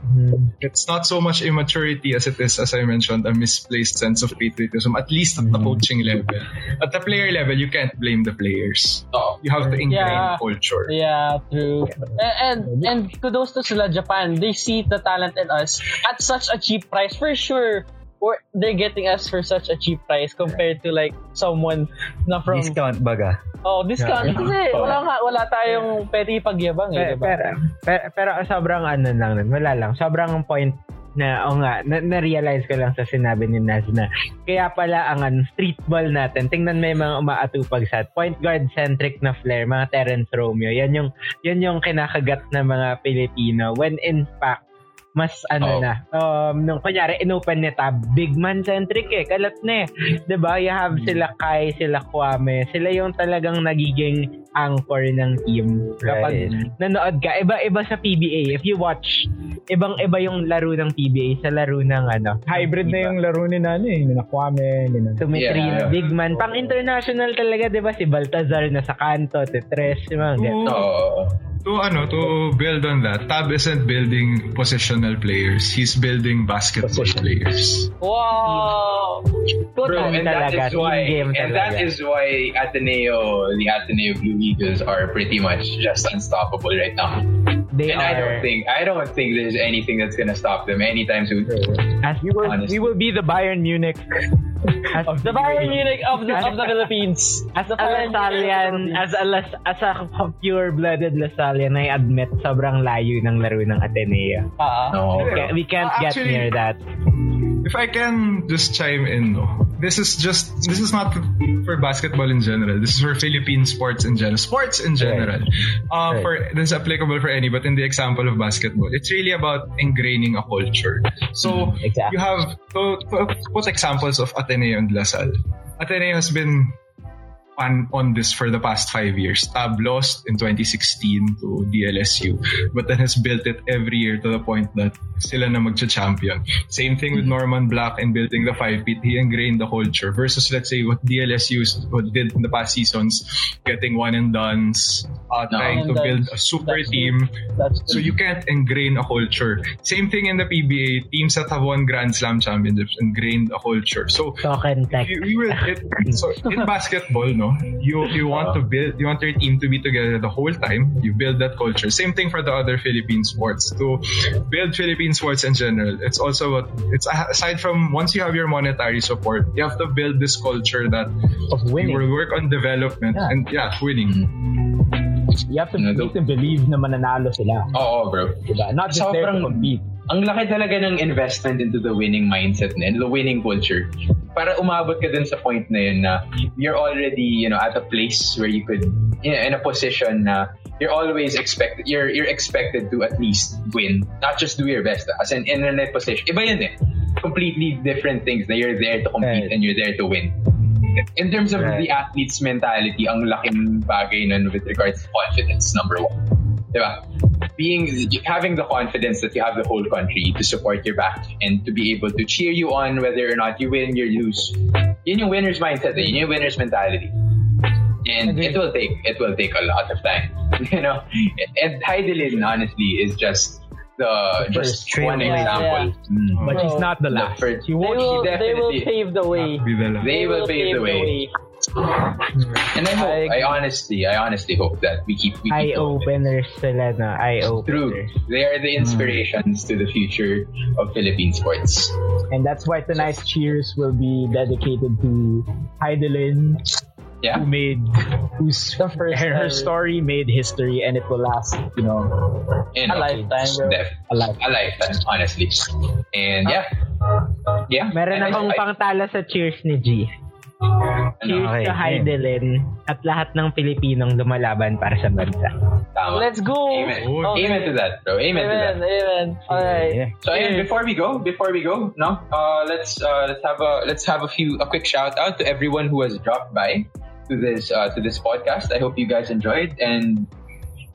it's not so much immaturity as it is, as I mentioned, a misplaced sense of patriotism, at least at the coaching level. At the player level, you can't blame the players. Oh. You have to ingrain Yeah. culture. Yeah, true. And, and and kudos to sila Japan. They see the talent in us at such a cheap price for sure. Or they're getting us for such a cheap price compared to like someone na from Discount baga. oh discount. Kasi wala nga wala tayong pwede pagyabang Pero, eh, diba? pero, pero, pero sobrang ano lang nun, wala lang. Sobrang point na, o nga, na, na-realize ko lang sa sinabi ni Naz na kaya pala ang ano, street ball natin, tingnan yung mga umaatupag sa point guard centric na flair, mga Terence Romeo, yan yung, yan yung kinakagat ng mga Pilipino when in fact, mas ano Oh. na, um, nung kunyari, inopen ni Tab, big man centric eh, kalat na eh. ba You have sila Kai, sila Kwame, sila yung talagang nagiging anchor ng team. Kapag Right. nanood ka, iba-iba sa PBA. If you watch, ibang-iba yung laro ng PBA sa laro ng ano. Hybrid na yung laro ni Nani, ni Nakwame, ni Nani. Tumitrino, Yeah. big man. Pang international talaga, di ba? Si Baltazar na sa kanto, Tetres, yung mga ganun. To, Oo. to ano, to build on that, Tab isn't building positional players. He's building basketball players. Wow! Bro, and that talaga, is why, and that is why Ateneo, the Ateneo Blue Eagles are pretty much just unstoppable right now. They and I don't think, I don't think there's anything that's gonna stop them anytime soon. as, We will, Honestly. we will be the Bayern Munich as, The Bayern Munich of the, of the Philippines. As a The Bayern Munich of the Lasallian, as a, Las, as a pure-blooded Lasallian, I admit, sobrang layo ng laro ng Ateneo. Ah, No, We can't, we can't Uh, get near that. If I can just chime in, no, this is just this is not for basketball in general. This is for Philippine sports in general. Sports in general. Uh, Right. For this is applicable for any, but in the example of basketball, it's really about ingraining a culture. So Exactly. you have to, to put examples of Ateneo and Lasal. Ateneo has been on, on this for the past five years. Tab lost in 2016 to DLSU, but then has built it every year to the point that sila na magcha-champion. Same thing with Norman Black in building the five pit. He ingrained the culture versus let's say what DLSU s- what did in the past seasons, getting one and dones, uh, No. trying to and build a super That's team. that's So you can't ingrain a culture. Same thing in the PBA. Teams that have won Grand Slam championships ingrained a culture. So Token tech. you, you will it, so in basketball, no, you you want to build, you want your team to be together the whole time. You build that culture. Same thing for the other Philippine sports. To build Philippine sports in general, it's also what it's aside from once you have your monetary support, you have to build this culture that of you winning. will work on development Yeah. and yeah, winning. You have to No, make them believe na mananalo sila. Oo, bro. Diba? Not just there to Sobrang- compete. Ang laki talaga ng investment into the winning mindset na yun, the winning culture. Para umabot ka dun sa point na yun na you're already, you know, at a place where you could, you know, in a position na you're always expected, you're you're expected to at least win, not just do your best. ah. As an internet position, iba yun eh. Completely different things na you're there to compete Right. and you're there to win. In terms of Right. the athlete's mentality, ang laking bagay nun with regards to confidence, number one. Diba? Being, having the confidence that you have the whole country to support your back and to be able to cheer you on whether or not you win, you lose. Yun yung winner's mindset, eh. yun yung winner's mentality. And it will take, it will take a lot of time. You know? And Heidelin, honestly, is just the, just one trailblazer. example. Mm. But she's not the The last. first- She they won't. she they will pave the way. Be the. They will pave the way. And I hope, I, honestly, I honestly hope that we keep, we keep Eye going. openers sila na. Eye True. They are the inspirations to the future of Philippine sports. And that's why tonight's cheers will be dedicated to Heidelin, Yeah. who made, whose The first her, her story made history, and it will last, you know, You know, A lifetime, bro. def- a life. a lifetime, honestly. And yeah. Yeah. Meron And akong I- pangtala sa cheers ni G. Cheers Okay, to okay. Heidelin at lahat ng Pilipinong lumalaban para sa bansa. Tama. Let's go! Amen. Okay. Amen to that, bro. Amen, to that. Amen, amen. Alright. Yeah. So ayun, before we go, before we go, no, uh, let's uh, let's have a let's have a few a quick shout out to everyone who has dropped by to this uh, to this podcast. I hope you guys enjoyed and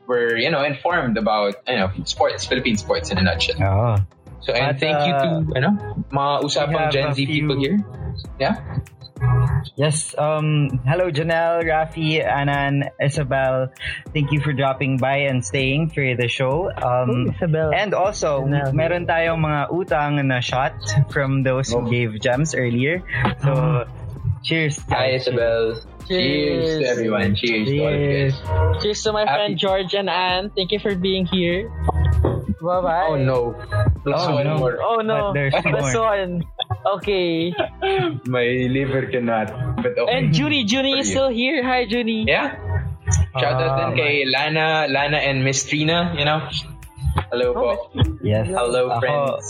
were you know informed about you know sports, Philippine sports in a nutshell. Oo. So, and But, thank you to, uh, ano, mga usapang have Gen a Z people here. Yeah? Yes. Um. Hello, Janelle, Rafi, Anan, Isabel. Thank you for dropping by and staying for the show. Um. Isabel. And also, Janelle. meron tayong mga utang na shot from those who Oh. gave gems earlier. So, cheers. Hi, guys. Isabel. Cheers to everyone. Cheers, to all of you. Cheers to my Happy- friend George and Anne. Thank you for being here. Bye-bye. Oh no. Plus Oh, one no. more. Oh no. But there's That's more. one. Okay. My liver cannot. But okay. And Junie, Junie is you. still here. Hi, Junie. Yeah. Shout out Ah, din kay Lana, Lana and Miss Trina, you know. Hello po. Yes. Hello, Ako, friends.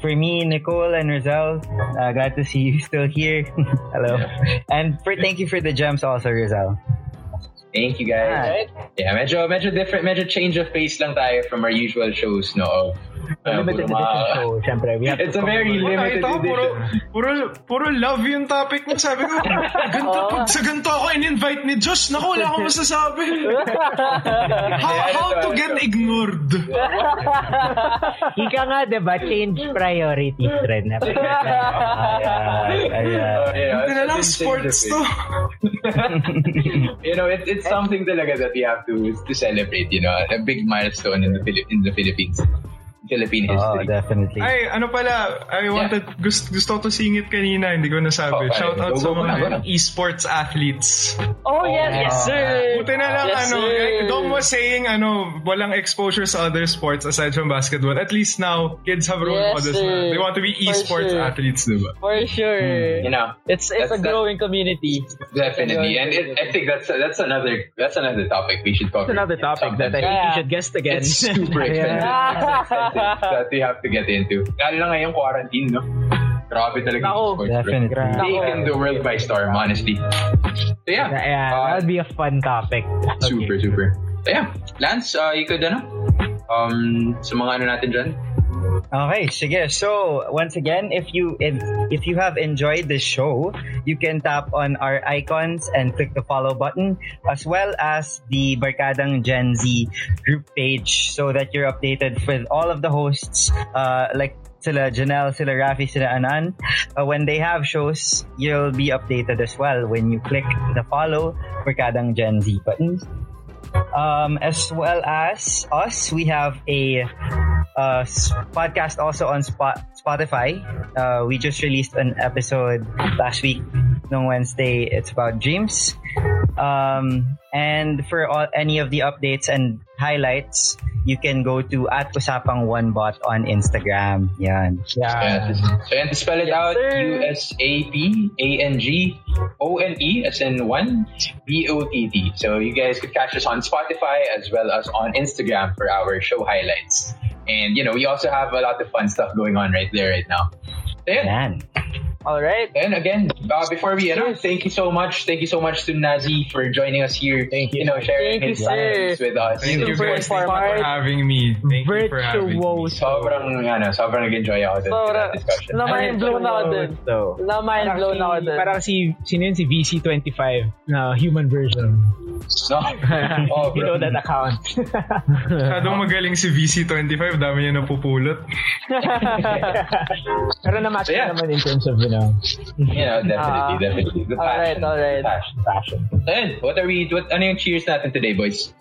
For me, Nicole and Rizal, uh, glad to see you still here. Hello. And for thank you for the gems also, Rizal. Thank you guys. Yeah, medyo medyo different, medyo change of pace lang tayo from our usual shows, no. Of, uh, limited puro edition show, syempre. We have It's to a very limited ko, puro, edition. puro, puro love yung topic mo. Sabi ko, ganito, pag sa ganito ako in-invite ni Josh, naku, wala akong masasabi. How, how to get ignored. Ika nga, diba? Change priorities rin. Ayan. Ayan. Oh, yeah, Buti na lang it's a sports to. you know, it, it's something talaga that we have to to celebrate, you know, a big milestone in the Philip in the Philippines. Philippine Oh, history. definitely. Ay, ano pala, I wanted, gusto, gusto ko to singit kanina, hindi ko nasabi. Oh, Shout out sa na, mga esports athletes. Oh, yes, yes, sir. Buti na lang, Yes, ano, sir. eh, Dom was saying, ano, walang exposure sa other sports aside from basketball. At least now, kids have role Yes, models sir. na. They want to be esports sure. athletes, diba? For sure. You know, It's it's a growing community. definitely, and it, I think that's that's another that's another topic we should cover. That's another topic that I think Yeah. you should guest again. It's super expensive. Yeah. Expensive that we have to get into. Lalo na ngayong quarantine, no? Grabe talaga Nako. yung sports. bro. Definitely. Taken the world by storm, honestly. So yeah, yeah, uh, that'll be a fun topic. super, super. So yeah, Lance, uh, you could, ano, um, sa mga ano natin dyan, Okay, sige. So, once again, if you if, if you have enjoyed this show, you can tap on our icons and click the follow button, as well as the Barkadang Gen Z group page, so that you're updated with all of the hosts, uh, like sila Janelle, sila Rafi, sila Anan. Uh, when they have shows, you'll be updated as well when you click the follow Barkadang Gen Z button. Um, as well as us, we have a uh, podcast also on Spot- Spotify. Uh, we just released an episode last week, no Wednesday. It's about dreams. Um, and for all, any of the updates and highlights, you can go to at Usapang One Bot on Instagram. Yan. Yeah. So, and to spell it out, sir. U S A P A N G O N E as in one B O T T. So you guys could catch us on Spotify as well as on Instagram for our show highlights. And you know, we also have a lot of fun stuff going on right there right now. So, yeah. Yan. All right. And again, uh, before we end, thank you so much. Thank you so much to Nazi for joining us here. Thank you. You know, sharing Thank his insights sir. with us. Thank you guys. Thank you for having me. Thank you for having me. Sobrang, ano, sobrang nag-enjoy ako dun sa Sobrang- discussion. Na mind blown ako dun. So, Na mind Parang blown si- ako dun. Parang si, sino yun? Si VC25 na human version. No? oh, you know that account. Masyadong magaling si VC25, dami niya napupulot. Pero na-match So, yeah. naman in terms of, know, You know, definitely, Ah. definitely. The passion. alright. Passion. fashion. So, yun, what are we, what, ano yung cheers natin today, boys?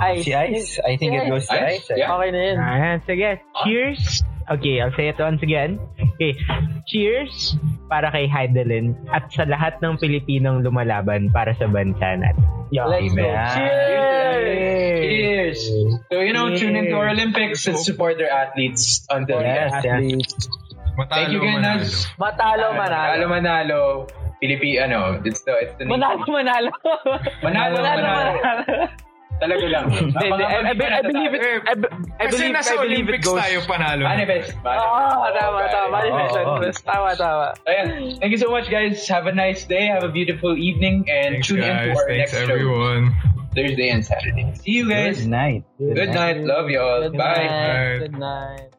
Ice. Si Ice? I think it goes to Ice? Ice. eh. Yeah. Okay na yun. Ayan, sige. Cheers! Okay, I'll say it once again. Okay, cheers para kay Heidelin at sa lahat ng Pilipinong lumalaban para sa bansa natin. Yeah. Let's go. Amen. Cheers! Cheers! So, you know, tune into our Olympics and support their athletes until Yes, the yes. Matalo, Thank you, manalo. Gunners. Matalo, Manalo, manalo. manalo. Pilipi, ano, it's the, it's the name. Manalo, manalo. Manalo, manalo. Talaga lang. Hindi. I, I, be- I believe it. I, I Kasi believe, nasa I believe it Olympics goes. tayo panalo. Manifest. Oo, tama, tama. Manifest. Oo. manifest. Tama, tama. Ayan. Thank you so much, guys. Have a nice day. Have a beautiful evening. And Thanks tune in to guys. our Thanks next show. everyone. Thursday and Saturday. See you guys. Good night. Good night. Love you all. Good Bye. night. Bye. Good night.